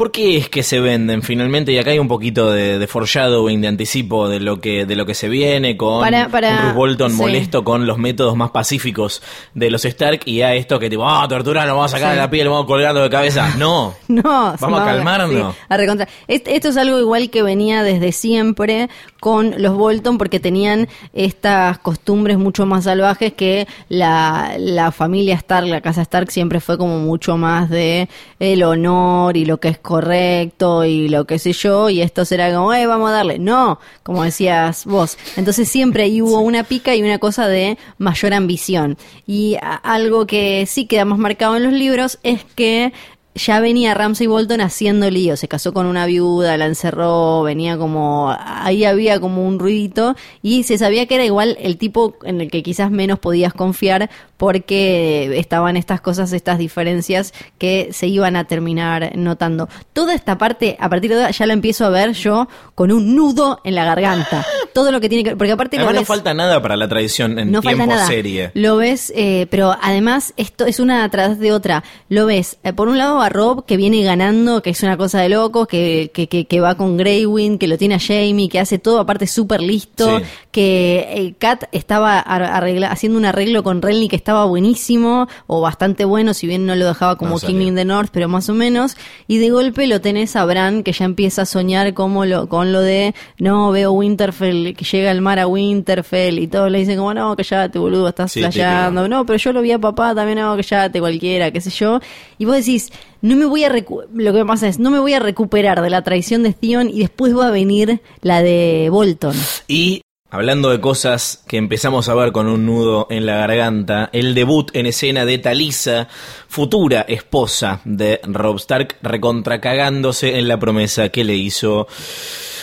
¿Por qué es que se venden finalmente? Y acá hay un poquito de, de foreshadowing, de anticipo de lo que de lo que se viene con Para- Bruce Bolton sí. molesto con los métodos más pacíficos de los Stark y a esto que tipo, ah, torturar, lo vamos a sacar Sí. de la piel, vamos colgando de cabeza. No. No, Vamos a calmarnos. sí, a recontra. Est- Esto es algo igual que venía desde siempre con los Bolton porque tenían estas costumbres mucho más salvajes que la, la familia Stark, la casa Stark siempre fue como mucho más de el honor y lo que es correcto y lo que sé yo y esto será como, eh, vamos a darle. No, como decías vos. Entonces siempre ahí hubo una pica y una cosa de mayor ambición. Y algo que sí queda más marcado en los libros es que ya venía Ramsey Bolton haciendo lío, se casó con una viuda, la encerró, venía como, ahí había como un ruidito y se sabía que era igual el tipo en el que quizás menos podías confiar porque estaban estas cosas, estas diferencias que se iban a terminar notando. Toda esta parte, a partir de ahora ya la empiezo a ver yo con un nudo en la garganta. Todo lo que tiene que porque aparte lo no falta nada para la tradición en no tiempo falta nada. serie. Lo ves, eh, pero además esto es una tras de otra. Lo ves, eh, por un lado a Rob que viene ganando, que es una cosa de locos, que, que, que, que va con Greywind, que lo tiene a Jamie, que hace todo aparte súper listo, Sí. que eh, Kat estaba arregla- haciendo un arreglo con Renly que estaba estaba buenísimo o bastante bueno, si bien no lo dejaba como No King in the North, pero más o menos. Y de golpe lo tenés a Bran que ya empieza a soñar como lo, con lo de no veo Winterfell, que llega el mar a Winterfell y todos le dicen como no, que ya te boludo, estás Sí, flasheando. No, pero yo lo vi a papá también, no, que ya te cualquiera, qué sé yo. Y vos decís, no me voy a recu- lo que pasa es, no me voy a recuperar de la traición de Theon y después va a venir la de Bolton. Y hablando de cosas que empezamos a ver con un nudo en la garganta, el debut en escena de Talisa, futura esposa de Rob Stark, recontracagándose en la promesa que le hizo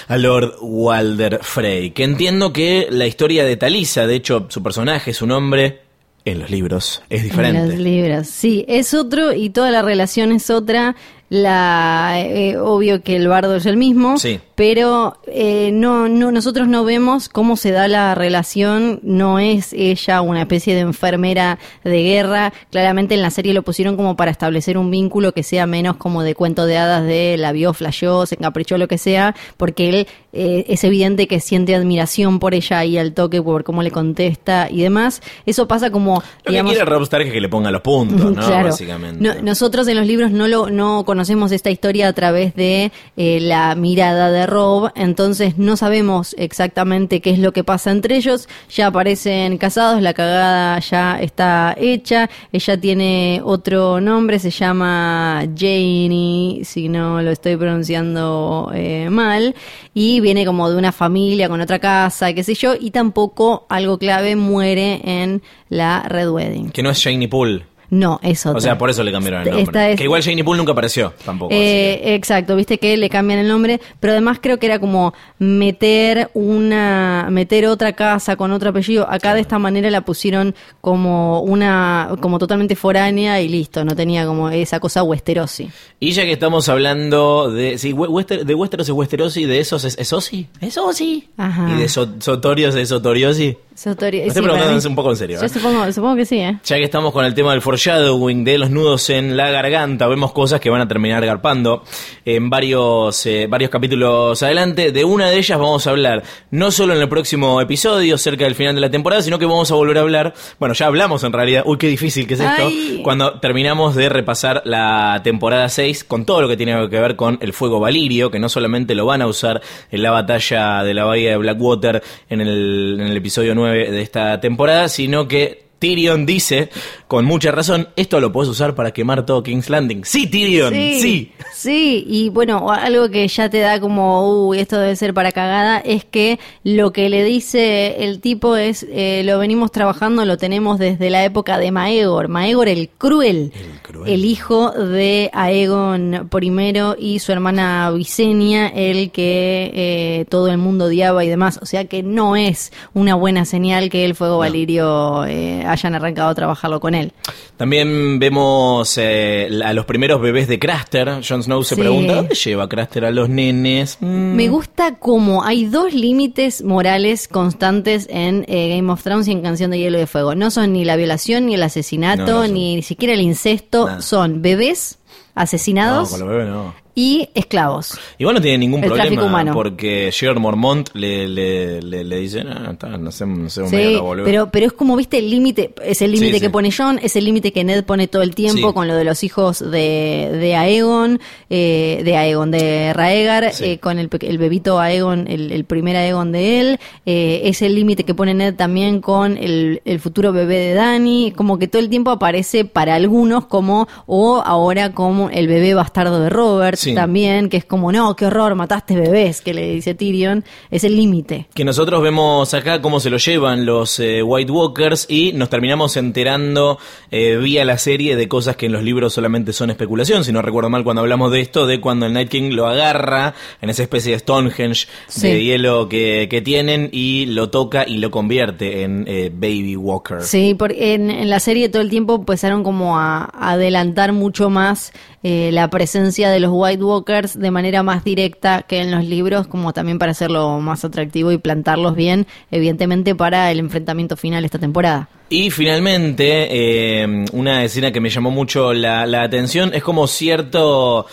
a Lord Walder Frey. Que entiendo que la historia de Talisa, de hecho su personaje, su nombre, en los libros es En diferente. los libros, sí, es otro y toda la relación es otra. La eh, obvio que el bardo es el mismo, Sí. pero eh, no, no, nosotros no vemos cómo se da la relación. No es ella una especie de enfermera de guerra. Claramente en la serie lo pusieron como para establecer un vínculo que sea menos como de cuento de hadas de la vio, flasheó, se encaprichó, lo que sea, porque él eh, es evidente que siente admiración por ella y al toque por cómo le contesta y demás. Eso pasa como, Lo digamos, que quiere Rob Stark es que le ponga los puntos, ¿no? Claro. Básicamente. No- nosotros en los libros no lo no conocemos esta historia a través de eh, la mirada de Rob, entonces no sabemos exactamente qué es lo que pasa entre ellos. Ya aparecen casados, la cagada ya está hecha. Ella tiene otro nombre, se llama Janie, si no lo estoy pronunciando eh, mal, y viene como de una familia con otra casa, qué sé yo, y tampoco algo clave muere en la Red Wedding. Que no es Shiny Pool. No, es otra. O sea, por eso le cambiaron el nombre. es- Que igual Shiny Pool nunca apareció tampoco. que- Eh, exacto, viste que le cambian el nombre, pero además creo que era como meter una, meter otra casa con otro apellido. Acá de esta manera la pusieron como una, como totalmente foránea y listo, no tenía como esa cosa westerosi. Y ya que estamos hablando de. Sí, we- Wester- de Westeros es Westerosi, de esos es, es Osi. Es Osi. Ajá. Y de so- Sotorios es Sotoriosi. Sotori- estoy sí, preguntando un poco en serio. Yo ¿eh? supongo, supongo que sí, ¿eh? Ya que estamos con el tema del foreshadowing, de los nudos en la garganta, vemos cosas que van a terminar garpando en varios, eh, varios capítulos adelante. De una de ellas vamos a hablar no solo en el próximo episodio, cerca del final de la temporada, sino que vamos a volver a hablar. Bueno, ya hablamos en realidad. Uy, qué difícil que es esto. Ay. Cuando terminamos de repasar la temporada 6 con todo lo que tiene que ver con el fuego valirio, que no solamente lo van a usar en la batalla de la bahía de Blackwater en el, en el episodio 9 de esta temporada, sino que Tyrion dice, con mucha razón, esto lo puedes usar para quemar todo King's Landing. Sí, Tyrion, sí. Sí, y bueno, algo que ya te da como, uy, esto debe ser para cagada, es que lo que le dice el tipo es, eh, lo venimos trabajando, lo tenemos desde la época de Maegor, Maegor el cruel, El cruel. el hijo de Aegon I y su hermana Visenya, el que eh, todo el mundo odiaba y demás, o sea que no es una buena señal que el fuego valirio eh, hayan arrancado a trabajarlo con él. También vemos eh, a los primeros bebés de Craster. Jon Snow se Sí. pregunta, ¿dónde lleva Craster a los nenes? Mm. Me gusta como hay dos límites morales constantes en eh, Game of Thrones y en Canción de Hielo y de Fuego. No son ni la violación, ni el asesinato, No, no son. ni siquiera el incesto. Nada. Son bebés No, asesinados con los bebés no. Y esclavos. Igual no tiene ningún El problema porque George Mormont le, le, le, le dice, no, está, no sé, no sé, Sí, pero, pero es como, viste, el límite, es el límite Sí, que sí. pone John, es el límite que Ned pone todo el tiempo con lo de los hijos de, de Aegon, eh, de Aegon, de Raegar, eh, con el, el bebito Aegon, el, el primer Aegon de él, eh, es el límite que pone Ned también con el, el futuro bebé de Dani, como que todo el tiempo aparece para algunos como, o ahora como el bebé bastardo de Robert Sí. también, que es como, no, qué horror, mataste bebés, que le dice Tyrion, es el límite. Que nosotros vemos acá cómo se lo llevan los eh, White Walkers y nos terminamos enterando eh, vía la serie de cosas que en los libros solamente son especulación. Si no recuerdo mal cuando hablamos de esto, de cuando el Night King lo agarra en esa especie de Stonehenge Sí. de hielo que, que tienen y lo toca y lo convierte en eh, Baby Walker. Sí, porque en, en la serie todo el tiempo empezaron como a, a adelantar mucho más eh, la presencia de los White Walkers de manera más directa que en los libros, como también para hacerlo más atractivo y plantarlos bien, evidentemente para el enfrentamiento final esta temporada. Y finalmente, eh, una escena que me llamó mucho la, la atención es como cierto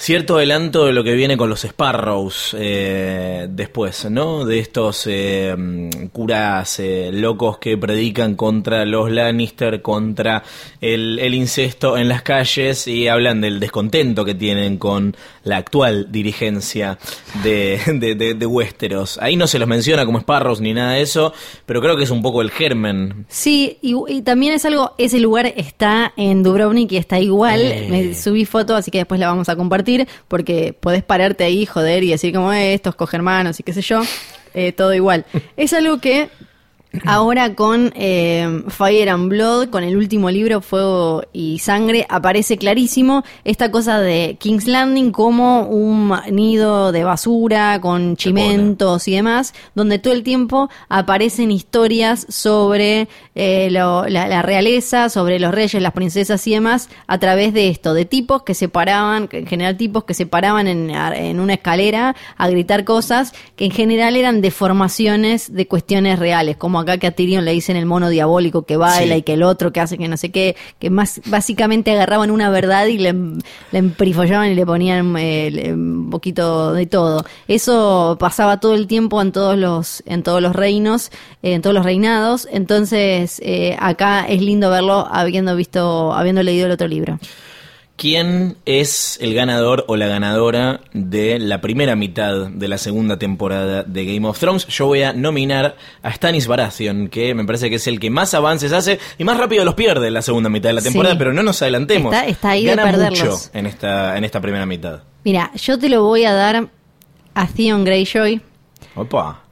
cierto adelanto de lo que viene con los Sparrows eh, después, ¿no? De estos eh, curas eh, locos que predican contra los Lannister, contra el, el incesto en las calles y hablan del descontento que tienen con la actual dirigencia de, de, de, de Westeros. Ahí no se los menciona como Sparrows ni nada de eso, pero creo que es un poco el germen. Sí, y, y también es algo, ese lugar está en Dubrovnik y está igual. Eh. Me subí foto, así que después la vamos a compartir, porque podés pararte ahí, joder, y decir como eh, estos cogermanos y qué sé yo. Eh, todo igual. Es algo que Ahora con eh, Fire and Blood, con el último libro, Fuego y Sangre, aparece clarísimo esta cosa de King's Landing como un nido de basura, con chimentos y demás, donde todo el tiempo aparecen historias sobre eh, lo- la, la realeza, sobre los reyes, las princesas y demás, a través de esto, de tipos que se paraban, en general tipos que se paraban en, en una escalera a gritar cosas, que en general eran deformaciones de cuestiones reales, como acá que a Tyrion le dicen el mono diabólico que baila Sí. y que el otro que hace que no sé qué, que más básicamente agarraban una verdad y le, le emprifollaban y le ponían eh, le- un poquito de todo. Eso pasaba todo el tiempo en todos los, en todos los reinos, eh, en todos los reinados, entonces eh, acá es lindo verlo habiendo visto, habiendo leído el otro libro. ¿Quién es el ganador o la ganadora de la primera mitad de la segunda temporada de Game of Thrones? Yo voy a nominar a Stanis Baratheon, que me parece que es el que más avances hace y más rápido los pierde en la segunda mitad de la temporada, Sí. pero no nos adelantemos. Está- está ahí de Gana perderlos. mucho en esta, en esta primera mitad. Mira, yo te lo voy a dar a Theon Greyjoy. Opa.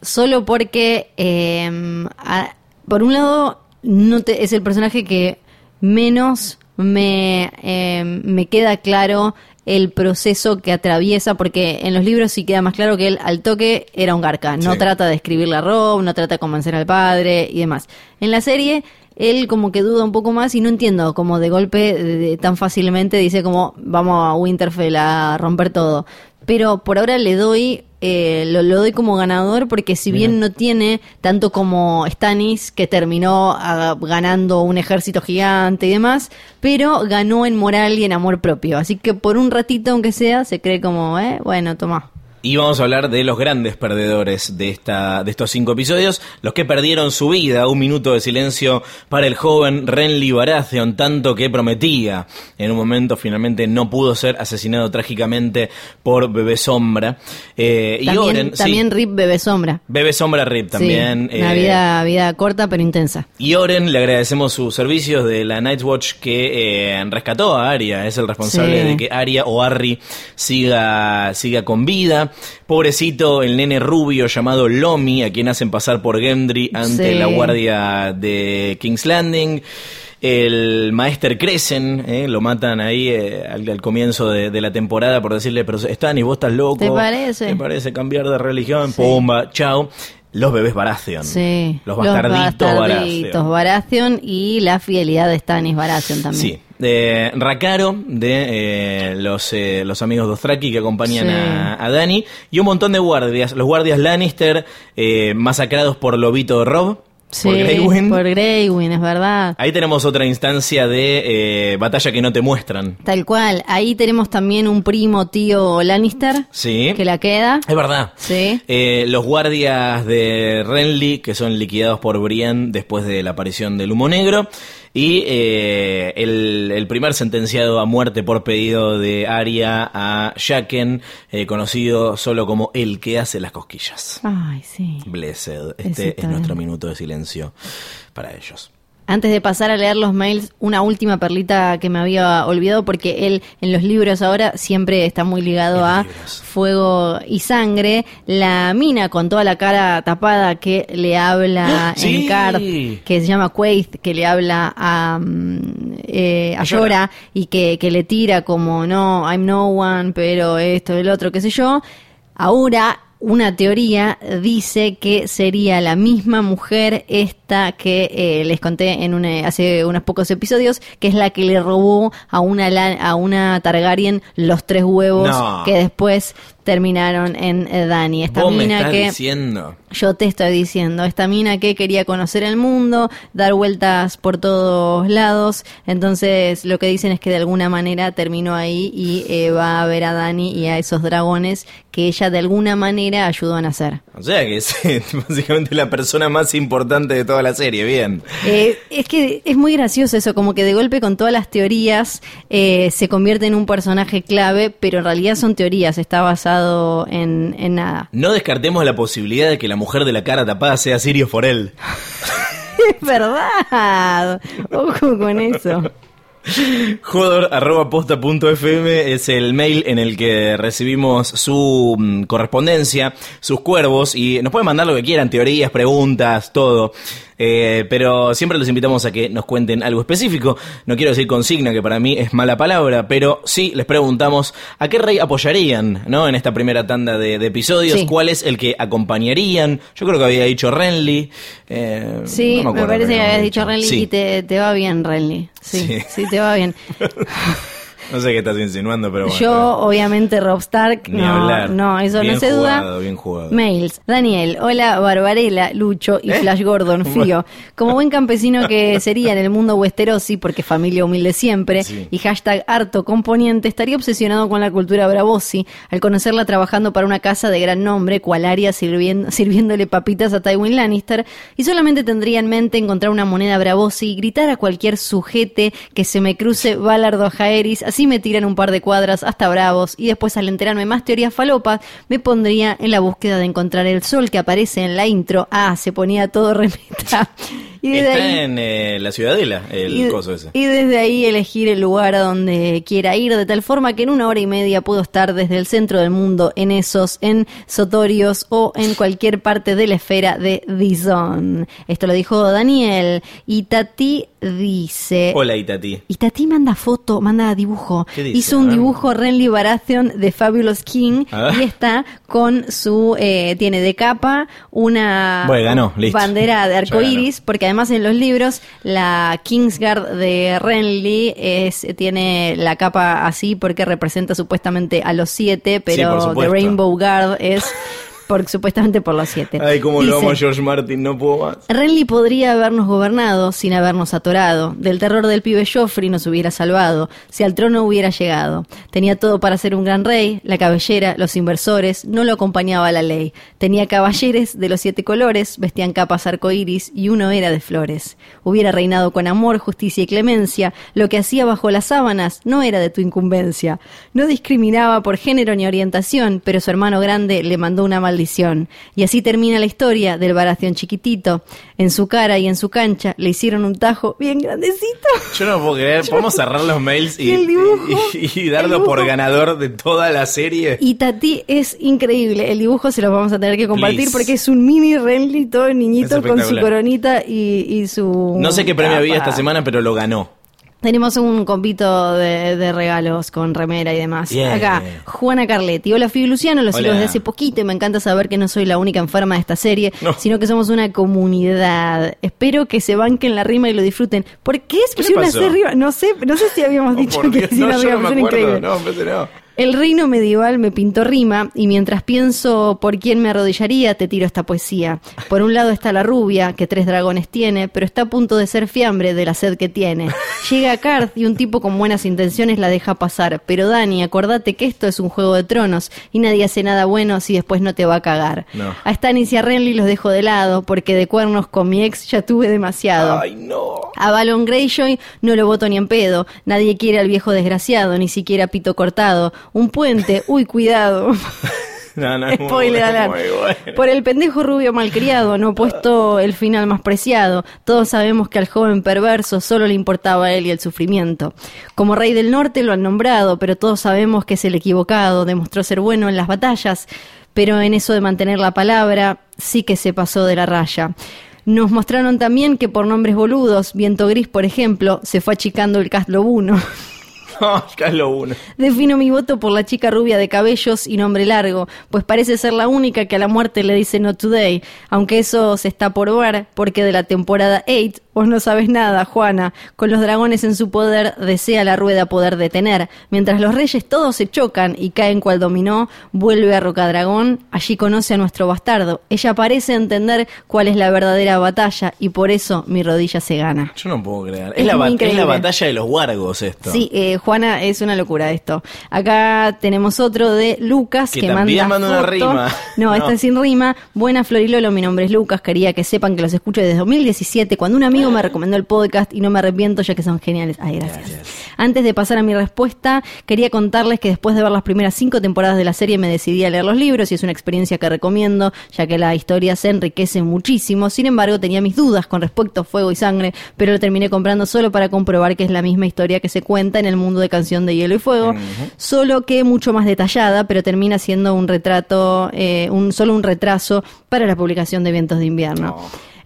solo porque eh, a- por un lado no te- es el personaje que menos me, eh, me queda claro el proceso que atraviesa, porque en los libros sí queda más claro que él al toque era un garca, no Sí. trata de escribirle a Rob, no trata de convencer al padre y demás. En la serie él como que duda un poco más y no entiendo como de golpe de- de- tan fácilmente dice como vamos a Winterfell a romper todo. Pero por ahora le doy, eh, lo, lo doy como ganador porque si bien no tiene tanto como Stannis, que terminó ah, ganando un ejército gigante y demás, pero ganó en moral y en amor propio. Así que por un ratito, aunque sea, se cree como, eh, bueno, toma. Y vamos a hablar de los grandes perdedores de, esta, de estos cinco episodios, los que perdieron su vida. Un minuto de silencio para el joven Renly Baratheon, tanto que prometía. En un momento finalmente no pudo ser asesinado trágicamente por Bebé Sombra. Eh, y También, Oren, sí, también Rip Bebé Sombra. Bebé Sombra Rip también. Sí, una eh, vida, vida corta pero intensa. y Oren, le agradecemos sus servicios de la Night's Watch que eh, rescató a Arya, es el responsable Sí. de que Arya o Arry siga, siga con vida. Pobrecito el nene rubio llamado Lomi, a quien hacen pasar por Gendry ante Sí. la guardia de King's Landing. El Maester Crecen, eh, lo matan ahí eh, al, al comienzo de, de la temporada por decirle, pero Stanis, vos estás loco. ¿Te parece? ¿Te parece cambiar de religión? Sí. Pumba, chao. Los bebés Baratheon. Sí. Los bastarditos, bastarditos Baratheon y la fidelidad de Stannis Baratheon también. Sí. De Rakaro, de eh, los, eh, los amigos Dothraki que acompañan Sí. a, a Dani, y un montón de guardias. Los guardias Lannister, eh, masacrados por Lobito Rob, Sí, por Greywyn. por Greywyn, es verdad. Ahí tenemos otra instancia de eh, batalla que no te muestran. Tal cual. Ahí tenemos también un primo tío Lannister Sí. que la queda. Es verdad. Sí. Eh, los guardias de Renly, que son liquidados por Brienne después de la aparición del humo negro. Y eh, el, el primer sentenciado a muerte por pedido de Arya a Jaqen, eh, conocido solo como el que hace las cosquillas. Ay, sí. Blessed. Este es nuestro bien. minuto de silencio para ellos. Antes de pasar a leer los mails, una última perlita que me había olvidado porque él en los libros ahora siempre está muy ligado a libros. fuego y sangre. La mina con toda la cara tapada que le habla Sí. en Card, que se llama Quaith, que le habla a, mm, eh, a A Jorah. Jorah y que, que le tira como no, I'm no one, pero esto, el otro, qué sé yo. Ahora una teoría dice que sería la misma mujer esta que eh, les conté en una- hace unos pocos episodios, que es la que le robó a una a una Targaryen los tres huevos No. que después terminaron en eh, Dani. Esta Vos me mina estás que diciendo. yo te estoy diciendo, esta mina que quería conocer el mundo, dar vueltas por todos lados, entonces lo que dicen es que de alguna manera terminó ahí y eh, va a ver a Dani y a esos dragones que ella de alguna manera ayudó a nacer. O sea que es básicamente la persona más importante de toda la serie, bien. Eh, es que es muy gracioso eso, como que de golpe con todas las teorías eh, se convierte en un personaje clave, pero en realidad son teorías, está basado en, en nada. No descartemos la posibilidad de que la mujer de la cara tapada sea Sirio Forel. Es verdad, ojo con eso. Jodor.posta.fm es el mail en el que recibimos su mm, correspondencia, sus cuervos, y nos pueden mandar lo que quieran, teorías, preguntas, todo. Eh, pero siempre los invitamos a que nos cuenten algo específico. No quiero decir consigna, que para mí es mala palabra, pero sí les preguntamos a qué rey apoyarían, ¿no? En esta primera tanda de, de episodios, Sí. cuál es el que acompañaría. Yo creo que había dicho Renly. eh, Sí, no me, parece que había habías dicho Renly Sí. y te, te va bien, Renly. Sí, Sí. sí, te va bien. No sé qué estás insinuando, pero bueno. Yo, obviamente, Rob Stark, Ni no, hablar. no, eso Bien no se jugado, duda. bien jugado. Mails. Daniel, hola Barbarella, Lucho y ¿Eh? Flash Gordon, Fío. Como buen campesino que sería en el mundo Westerosi, porque familia humilde siempre, Sí. y hashtag harto componente, estaría obsesionado con la cultura Bravosi, al conocerla trabajando para una casa de gran nombre, cual Arya sirviendo, sirviéndole papitas a Tywin Lannister, y solamente tendría en mente encontrar una moneda Bravosi y gritar a cualquier sujete que se me cruce Valardo Jaeris, así me tiran un par de cuadras hasta Bravos, y después al enterarme más teorías falopas, me pondría en la búsqueda de encontrar el sol que aparece en la intro. Ah, se ponía todo remeta. Y desde Está ahí- en eh, la Ciudadela, el y, coso ese. y desde ahí elegir el lugar a donde quiera ir, de tal forma que en una hora y media puedo estar desde el centro del mundo, en esos, en Sotorios o en cualquier parte de la esfera de Dizon. Esto lo dijo Daniel. Y Tati dice... Hola, Itati. Y Tati manda foto, manda dibujo. ¿Qué dice? Hizo un dibujo Renly Baratheon de Fabulous King y está con su, eh, tiene de capa una Bueno, ganó, listo. bandera de Ya arco iris, porque además en los libros la Kingsguard de Renly es, tiene la capa así porque representa supuestamente a los siete, pero The supuesto. Rainbow Guard es por, supuestamente por los siete. Ay, cómo lo amo a George Martin, no puedo más. Renly podría habernos gobernado sin habernos atorado. Del terror del pibe Joffrey nos hubiera salvado, si al trono hubiera llegado. Tenía todo para ser un gran rey, la cabellera, los inversores, no lo acompañaba la ley. Tenía caballeres de los siete colores, vestían capas arcoíris y uno era de flores. Hubiera reinado con amor, justicia y clemencia. Lo que hacía bajo las sábanas no era de tu incumbencia. No discriminaba por género ni orientación, pero su hermano grande le mandó una maldición. Y así termina la historia del Baración chiquitito. En su cara y en su cancha le hicieron un tajo bien grandecito. Yo no puedo creer, podemos cerrar los mails y, Y darlo por ganador de toda la serie. Y Tati es increíble. El dibujo se lo vamos a tener que compartir Please. porque es un mini Renly todo niñito con su coronita y, y su. No sé qué premio había esta semana, pero lo ganó. Tenemos un compito de, de regalos con remera y demás. Bien. Acá, Juana Carletti. Hola, Fibi Luciano, los sigo desde hace poquito y me encanta saber que no soy la única enferma de esta serie, No. sino que somos una comunidad. Espero que se banquen la rima y lo disfruten. ¿Por qué se ¿Qué le pusieron a pasó? hacer rima? No sé, no sé si habíamos Oh, dicho por que Dios, hacían no, yo no me acuerdo. increíble. No, no. El reino medieval me pintó rima y mientras pienso por quién me arrodillaría, te tiro esta poesía. Por un lado está la rubia, que tres dragones tiene, pero está a punto de ser fiambre de la sed que tiene. Llega a Karth y un tipo con buenas intenciones la deja pasar. Pero Dani, acordate que esto es un juego de tronos y nadie hace nada bueno si después no te va a cagar. No. A Stannis y a Renly los dejo de lado porque de cuernos con mi ex ya tuve demasiado. Ay, no. A Balon Greyjoy no lo voto ni en pedo. Nadie quiere al viejo desgraciado, ni siquiera pito cortado. Un puente, uy, cuidado. No, no, es muy Spoiler muy bueno. Por el pendejo rubio malcriado, no puesto el final más preciado. Todos sabemos que al joven perverso solo le importaba a él y el sufrimiento. Como rey del norte lo han nombrado, pero todos sabemos que es el equivocado. Demostró ser bueno en las batallas, pero en eso de mantener la palabra, sí que se pasó de la raya. Nos mostraron también que por nombres boludos, Viento Gris, por ejemplo, se fue achicando el cast lobuno. Acá es lo uno. Defino mi voto por la chica rubia de cabellos y nombre largo, pues parece ser la única que a la muerte le dice no today, aunque eso se está por ver, porque de la temporada 8 vos no sabes nada, Juana. Con los dragones en su poder, desea la rueda poder detener. Mientras los reyes todos se chocan y caen cual dominó, vuelve a Rocadragón, allí conoce a nuestro bastardo. Ella parece entender cuál es la verdadera batalla y por eso mi rodilla se gana. Yo no puedo creer. Es Es, la, es batalla de los wargos esto. Sí, eh, Juana, es una locura esto. Acá tenemos otro de Lucas Que que, también manda manda una rima. No, No. esta es sin rima. Buena Florilolo, mi nombre es Lucas. Quería que sepan que los escucho desde 2017, cuando un amigo me recomendó el podcast y no me arrepiento ya que son geniales. Ay, gracias. Antes de pasar a mi respuesta, quería contarles que después de ver las primeras cinco temporadas de la serie me decidí a leer los libros y es una experiencia que recomiendo, ya que la historia se enriquece muchísimo. Sin embargo, tenía mis dudas con respecto a Fuego y Sangre, pero lo terminé comprando solo para comprobar que es la misma historia que se cuenta en el mundo de Canción de Hielo y Fuego, solo que mucho más detallada, pero termina siendo un retrato, eh, un solo un retraso para la publicación de Vientos de Invierno.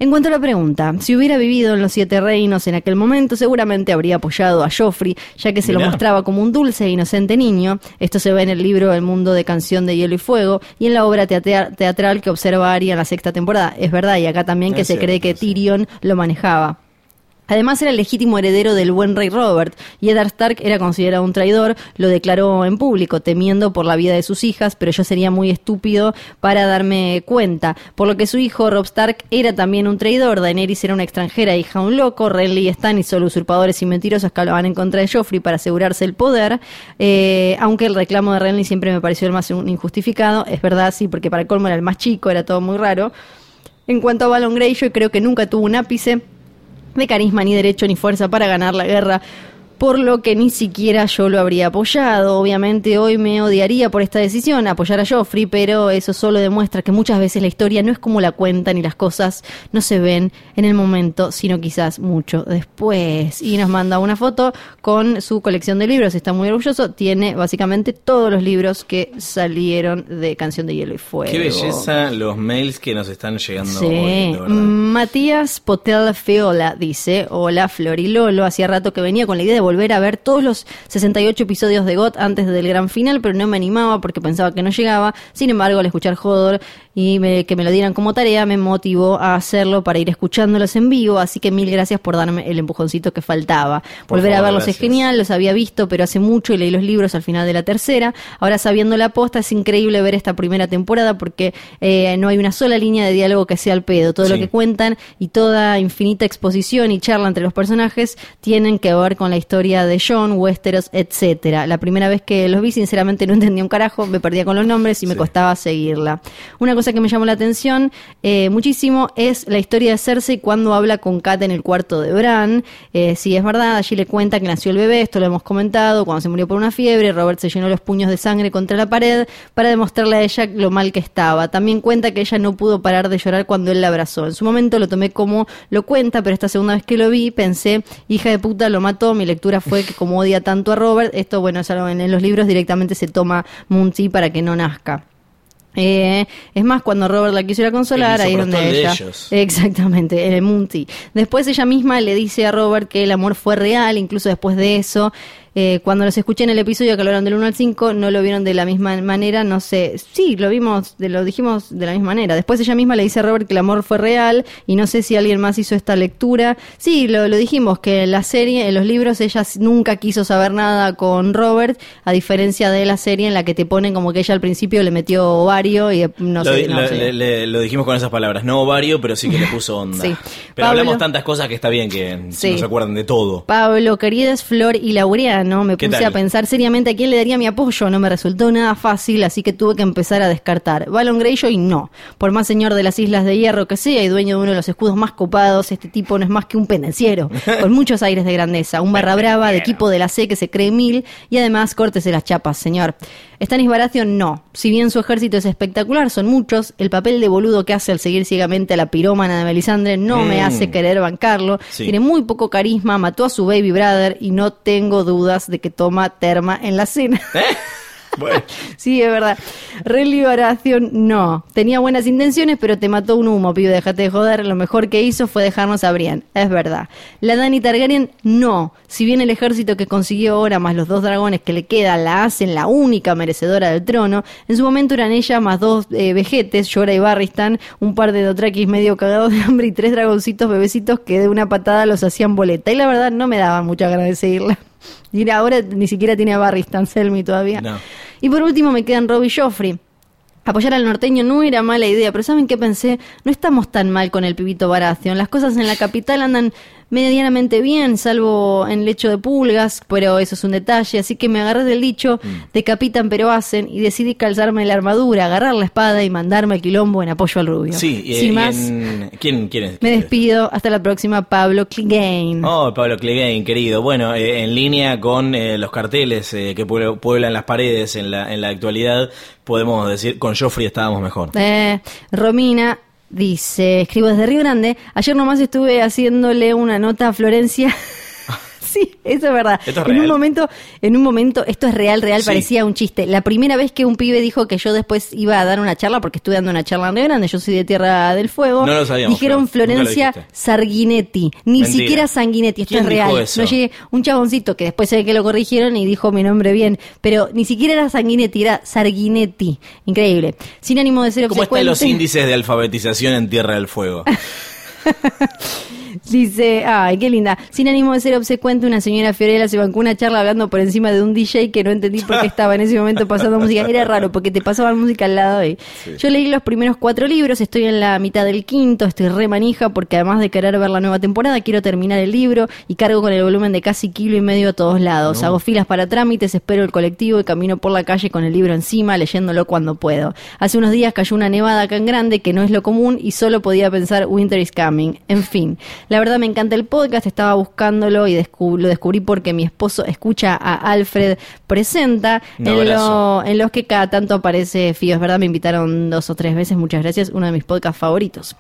En cuanto a la pregunta, si hubiera vivido en los Siete Reinos en aquel momento, seguramente habría apoyado a Joffrey, ya que se lo mostraba como un dulce e inocente niño. Esto se ve en el libro El mundo de Canción de Hielo y Fuego y en la obra teatral que observa Arya en la sexta temporada. Es verdad, y acá también que Es se cree que sí. Tyrion lo manejaba. Además era el legítimo heredero del buen rey Robert, y Eddard Stark era considerado un traidor, lo declaró en público, temiendo por la vida de sus hijas, pero yo sería muy estúpido para darme cuenta. Por lo que su hijo, Rob Stark, era también un traidor, Daenerys era una extranjera, hija un loco, Renly y Stannis solo usurpadores y mentirosos que hablaban en contra de Joffrey para asegurarse el poder, eh, aunque el reclamo de Renly siempre me pareció el más injustificado, es verdad, sí, porque para el colmo era el más chico, era todo muy raro. En cuanto a Balon Greyjoy, creo que nunca tuvo un ápice de carisma ni derecho ni fuerza para ganar la guerra, por lo que ni siquiera yo lo habría apoyado. Obviamente hoy me odiaría por esta decisión, apoyar a Joffrey, pero eso solo demuestra que muchas veces la historia no es como la cuentan y las cosas no se ven en el momento, sino quizás mucho después. Y nos manda una foto con su colección de libros, está muy orgulloso, tiene básicamente todos los libros que salieron de Canción de Hielo y Fuego. Qué belleza los mails que nos están llegando Sí. hoy, de. Matías Potel Feola dice, hola Florilolo, hacía rato que venía con la idea de volver a ver todos los 68 episodios de GOT antes del gran final, pero no me animaba porque pensaba que no llegaba. Sin embargo, al escuchar Hodor y me- que me lo dieran como tarea, me motivó a hacerlo para ir escuchándolos en vivo, así que mil gracias por darme el empujoncito que faltaba. Por volver a verlos gracias. es genial, los había visto, pero hace mucho y leí los libros al final de la tercera. Ahora sabiendo la posta, es increíble ver esta primera temporada porque eh, no hay una sola línea de diálogo que sea al pedo. Todo lo que cuentan y toda infinita exposición y charla entre los personajes tienen que ver con la historia de John, Westeros, etcétera. La primera vez que los vi, sinceramente no entendía un carajo, me perdía con los nombres y me Sí. costaba seguirla. Una cosa que me llamó la atención eh, muchísimo es la historia de Cersei cuando habla con Kat en el cuarto de Bran. Eh, sí, es verdad, allí le cuenta que nació el bebé, esto lo hemos comentado, cuando se murió por una fiebre, Robert se llenó los puños de sangre contra la pared para demostrarle a ella lo mal que estaba. También cuenta que ella no pudo parar de llorar cuando él la abrazó. En su momento lo tomé como lo cuenta, pero esta segunda vez que lo vi pensé, hija de puta, lo mató. Mi lectura fue que como odia tanto a Robert, esto bueno, es algo en, en los libros directamente se toma Munti para que no nazca. Eh, es más, cuando Robert la quiso ir a consolar, ahí es donde ella. ellos. Exactamente, en el Munti. Después ella misma le dice a Robert que el amor fue real, incluso después de eso. Eh, cuando los escuché en el episodio que hablaron del 1 al 5, no lo vieron de la misma manera, no sé. Sí, lo vimos, de, lo dijimos de la misma manera. Después ella misma le dice a Robert que el amor fue real y no sé si alguien más hizo esta lectura. Sí, lo, lo dijimos, que en la serie, en los libros, ella nunca quiso saber nada con Robert, a diferencia de la serie en la que te ponen como que ella al principio le metió ovario y eh, no lo, sé. no lo- le- dijimos con esas palabras, no ovario, pero sí que le puso onda. Sí. Pero Pablo- hablamos tantas cosas que está bien que Sí. no se acuerdan de todo. Pablo, queridas Flor y Laureano, me ¿Qué puse a pensar seriamente a quién le daría mi apoyo. No me resultó nada fácil, así que tuve que empezar a descartar. Balon Greyjoy no. Por más señor de las Islas de Hierro que sea y dueño de uno de los escudos más copados, este tipo no es más que un pendenciero, con muchos aires de grandeza. Un barra brava de equipo de la C que se cree mil y además córtese las chapas, señor. Stanis Baratheon no. Si bien su ejército es espectacular, son muchos, el papel de boludo que hace al seguir ciegamente a la pirómana de Melisandre no me Mm. hace querer bancarlo. Sí. Tiene muy poco carisma, mató a su baby brother y no tengo dudas de que toma terma en la cena. Bueno. Sí, es verdad. Renly Baratheon, no. Tenía buenas intenciones, pero te mató un humo, pibe, déjate de joder. Lo mejor que hizo fue dejarnos a Brian. Es verdad. La Dani Targaryen, no. Si bien el ejército que consiguió ahora, más los dos dragones que le quedan, la hacen la única merecedora del trono, en su momento eran ella más dos eh, vejetes, Jorah y Barristan, un par de Dothrakis medio cagados de hambre y tres dragoncitos bebecitos que de una patada los hacían boleta. Y la verdad no me daban mucha ganas de seguirla. Y ahora ni siquiera tiene a Barristan Selmy todavía. No. Y por último me quedan Robbie Joffrey. Apoyar al norteño no era mala idea, pero ¿saben qué pensé? No estamos tan mal con el pibito Baratheon. Las cosas en la capital andan medianamente bien, salvo en el hecho de pulgas, pero eso es un detalle. Así que me agarré del dicho, decapitan pero hacen, y decidí calzarme la armadura, agarrar la espada y mandarme al quilombo en apoyo al rubio. Sí, y, Sin y más, en- ¿quién, quién es? me despido. Hasta la próxima, Pablo Clegane. Oh, Pablo Clegane, querido. Bueno, eh, en línea con eh, los carteles eh, que puebl- pueblan las paredes en la, en la actualidad, podemos decir, con Joffrey estábamos mejor. Eh, Romina dice, escribo desde Río Grande, ayer nomás estuve haciéndole una nota a Florencia. Sí, eso es verdad. ¿Esto es en un momento, en un momento, esto es real, real, Sí. parecía un chiste. La primera vez que un pibe dijo que yo después iba a dar una charla, porque estuve dando una charla en Río Grande, yo soy de Tierra del Fuego. No lo sabíamos, Dijeron Florencia. Sarguinetti, ni Mentira. siquiera Sanguinetti, esto ¿Quién es real. eso? No llegué, un chaboncito que después se ve que lo corrigieron y dijo mi nombre bien, pero ni siquiera era Sanguinetti, era Sarguinetti. Increíble. Sin ánimo de ser ¿Cómo están los índices de alfabetización en Tierra del Fuego? Dice, ay, qué linda. Sin ánimo de ser obsecuente, una señora Fiorella se bancó una charla hablando por encima de un DJ que no entendí por qué estaba en ese momento pasando música. Era raro porque te pasaban música al lado y yo leí los primeros cuatro libros, estoy en la mitad del quinto, estoy re manija porque además de querer ver la nueva temporada, quiero terminar el libro y cargo con el volumen de casi kilo y medio a todos lados. Hago filas para trámites, espero el colectivo y camino por la calle con el libro encima, leyéndolo cuando puedo. Hace unos días cayó una nevada acá en grande que no es lo común y solo podía pensar Winter is coming. En fin, la verdad me encanta el podcast, estaba buscándolo y descu- lo descubrí porque mi esposo escucha a Alfred Presenta, en, lo- en los que cada tanto aparece Fío. Es verdad, me invitaron dos o tres veces, muchas gracias, uno de mis podcasts favoritos.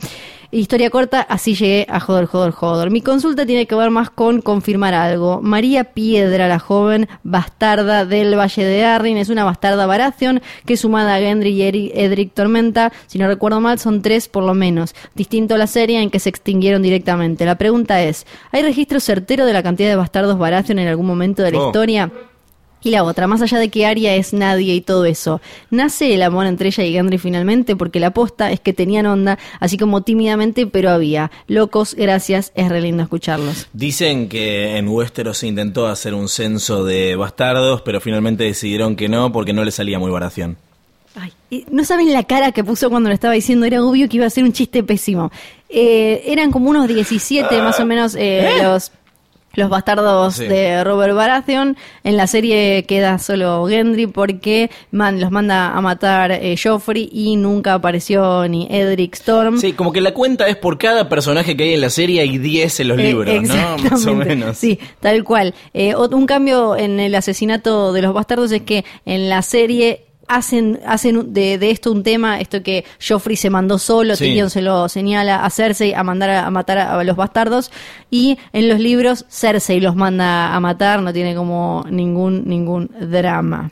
Historia corta, así llegué a Jodor, Jodor, Jodor. Mi consulta tiene que ver más con confirmar algo. María Piedra, la joven bastarda del Valle de Arryn, es una bastarda Baratheon que sumada a Gendry y Edric Tormenta, si no recuerdo mal, son tres por lo menos. Distinto a la serie en que se extinguieron directamente. La pregunta es, ¿hay registro certero de la cantidad de bastardos Baratheon en algún momento de la Oh. historia? Y la otra, más allá de que Arya es nadie y todo eso, ¿nace el amor entre ella y Gendry finalmente? Porque la aposta es que tenían onda, así como tímidamente, pero había. Locos, gracias, es re lindo escucharlos. Dicen que en Westeros se intentó hacer un censo de bastardos, pero finalmente decidieron que no porque no le salía muy baración. Ay, no saben la cara que puso cuando lo estaba diciendo, era obvio que iba a ser un chiste pésimo. Eh, eran como unos 17 más o menos eh, los... Los bastardos Sí. de Robert Baratheon. En la serie queda solo Gendry porque man- los manda a matar eh, Joffrey y nunca apareció ni Edric Storm. Sí, como que la cuenta es por cada personaje que hay en la serie hay 10 en los Eh, libros, ¿no? Más o menos. Sí, tal cual. Eh, un cambio en el asesinato de los bastardos es que en la serie hacen hacen de, de esto un tema, esto que Joffrey se mandó solo, Sí. Tyrion se lo señala a Cersei a mandar a, a matar a, a los bastardos y en los libros Cersei los manda a matar, no tiene como ningún ningún drama.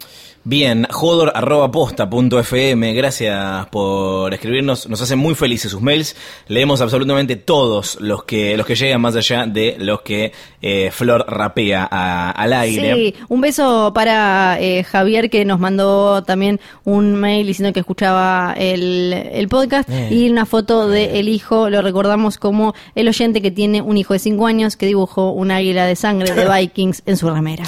Bien, jodor.posta.fm, gracias por escribirnos, nos hacen muy felices sus mails, leemos absolutamente todos los que los que llegan más allá de los que eh, Flor rapea a- al aire. Sí, un beso para eh, Javier que nos mandó también un mail diciendo que escuchaba el, el podcast Eh. y una foto de el hijo, lo recordamos como el oyente que tiene un hijo de 5 años que dibujó un águila de sangre de Vikings en su remera.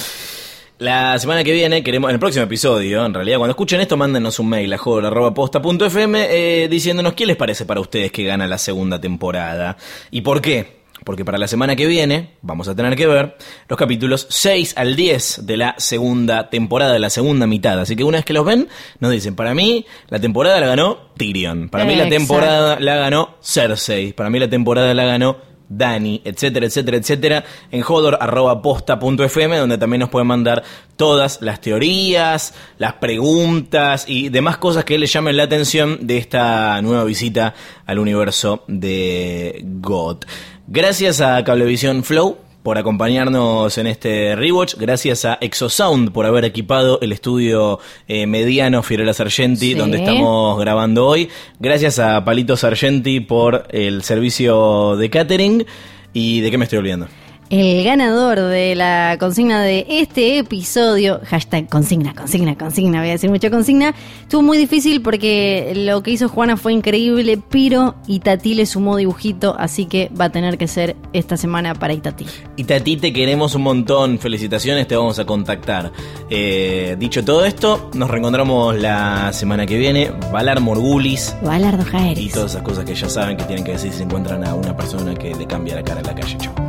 La semana que viene, queremos, en el próximo episodio, en realidad, cuando escuchen esto, mándenos un mail a jodor.posta.fm eh, diciéndonos qué les parece para ustedes que gana la segunda temporada y por qué. Porque para la semana que viene vamos a tener que ver los capítulos 6 al 10 de la segunda temporada, de la segunda mitad. Así que una vez que los ven, nos dicen, para mí la temporada la ganó Tyrion, para mí la Exacto. temporada la ganó Cersei, para mí la temporada la ganó Dani, etcétera, etcétera, etcétera, en jodor.posta.fm, donde también nos pueden mandar todas las teorías, las preguntas y demás cosas que les llamen la atención de esta nueva visita al universo de God. Gracias a Cablevisión Flow por acompañarnos en este rewatch. Gracias a Exosound por haber equipado el estudio eh, mediano Fiorella Sargenti, Sí. donde estamos grabando hoy. Gracias a Palito Sargenti por el servicio de catering. ¿Y de qué me estoy olvidando? El ganador de la consigna de este episodio, hashtag consigna, consigna, consigna, voy a decir mucho consigna, estuvo muy difícil porque lo que hizo Juana fue increíble, pero Itatí le sumó dibujito, así que va a tener que ser esta semana para Itatí. Y Tati, te queremos un montón. Felicitaciones, te vamos a contactar. Eh, dicho todo esto, nos reencontramos la semana que viene. Valar Morgulis. Valardo Y Jaeres. todas esas cosas que ya saben que tienen que decir si se encuentran a una persona que le cambia la cara en la calle. Chau.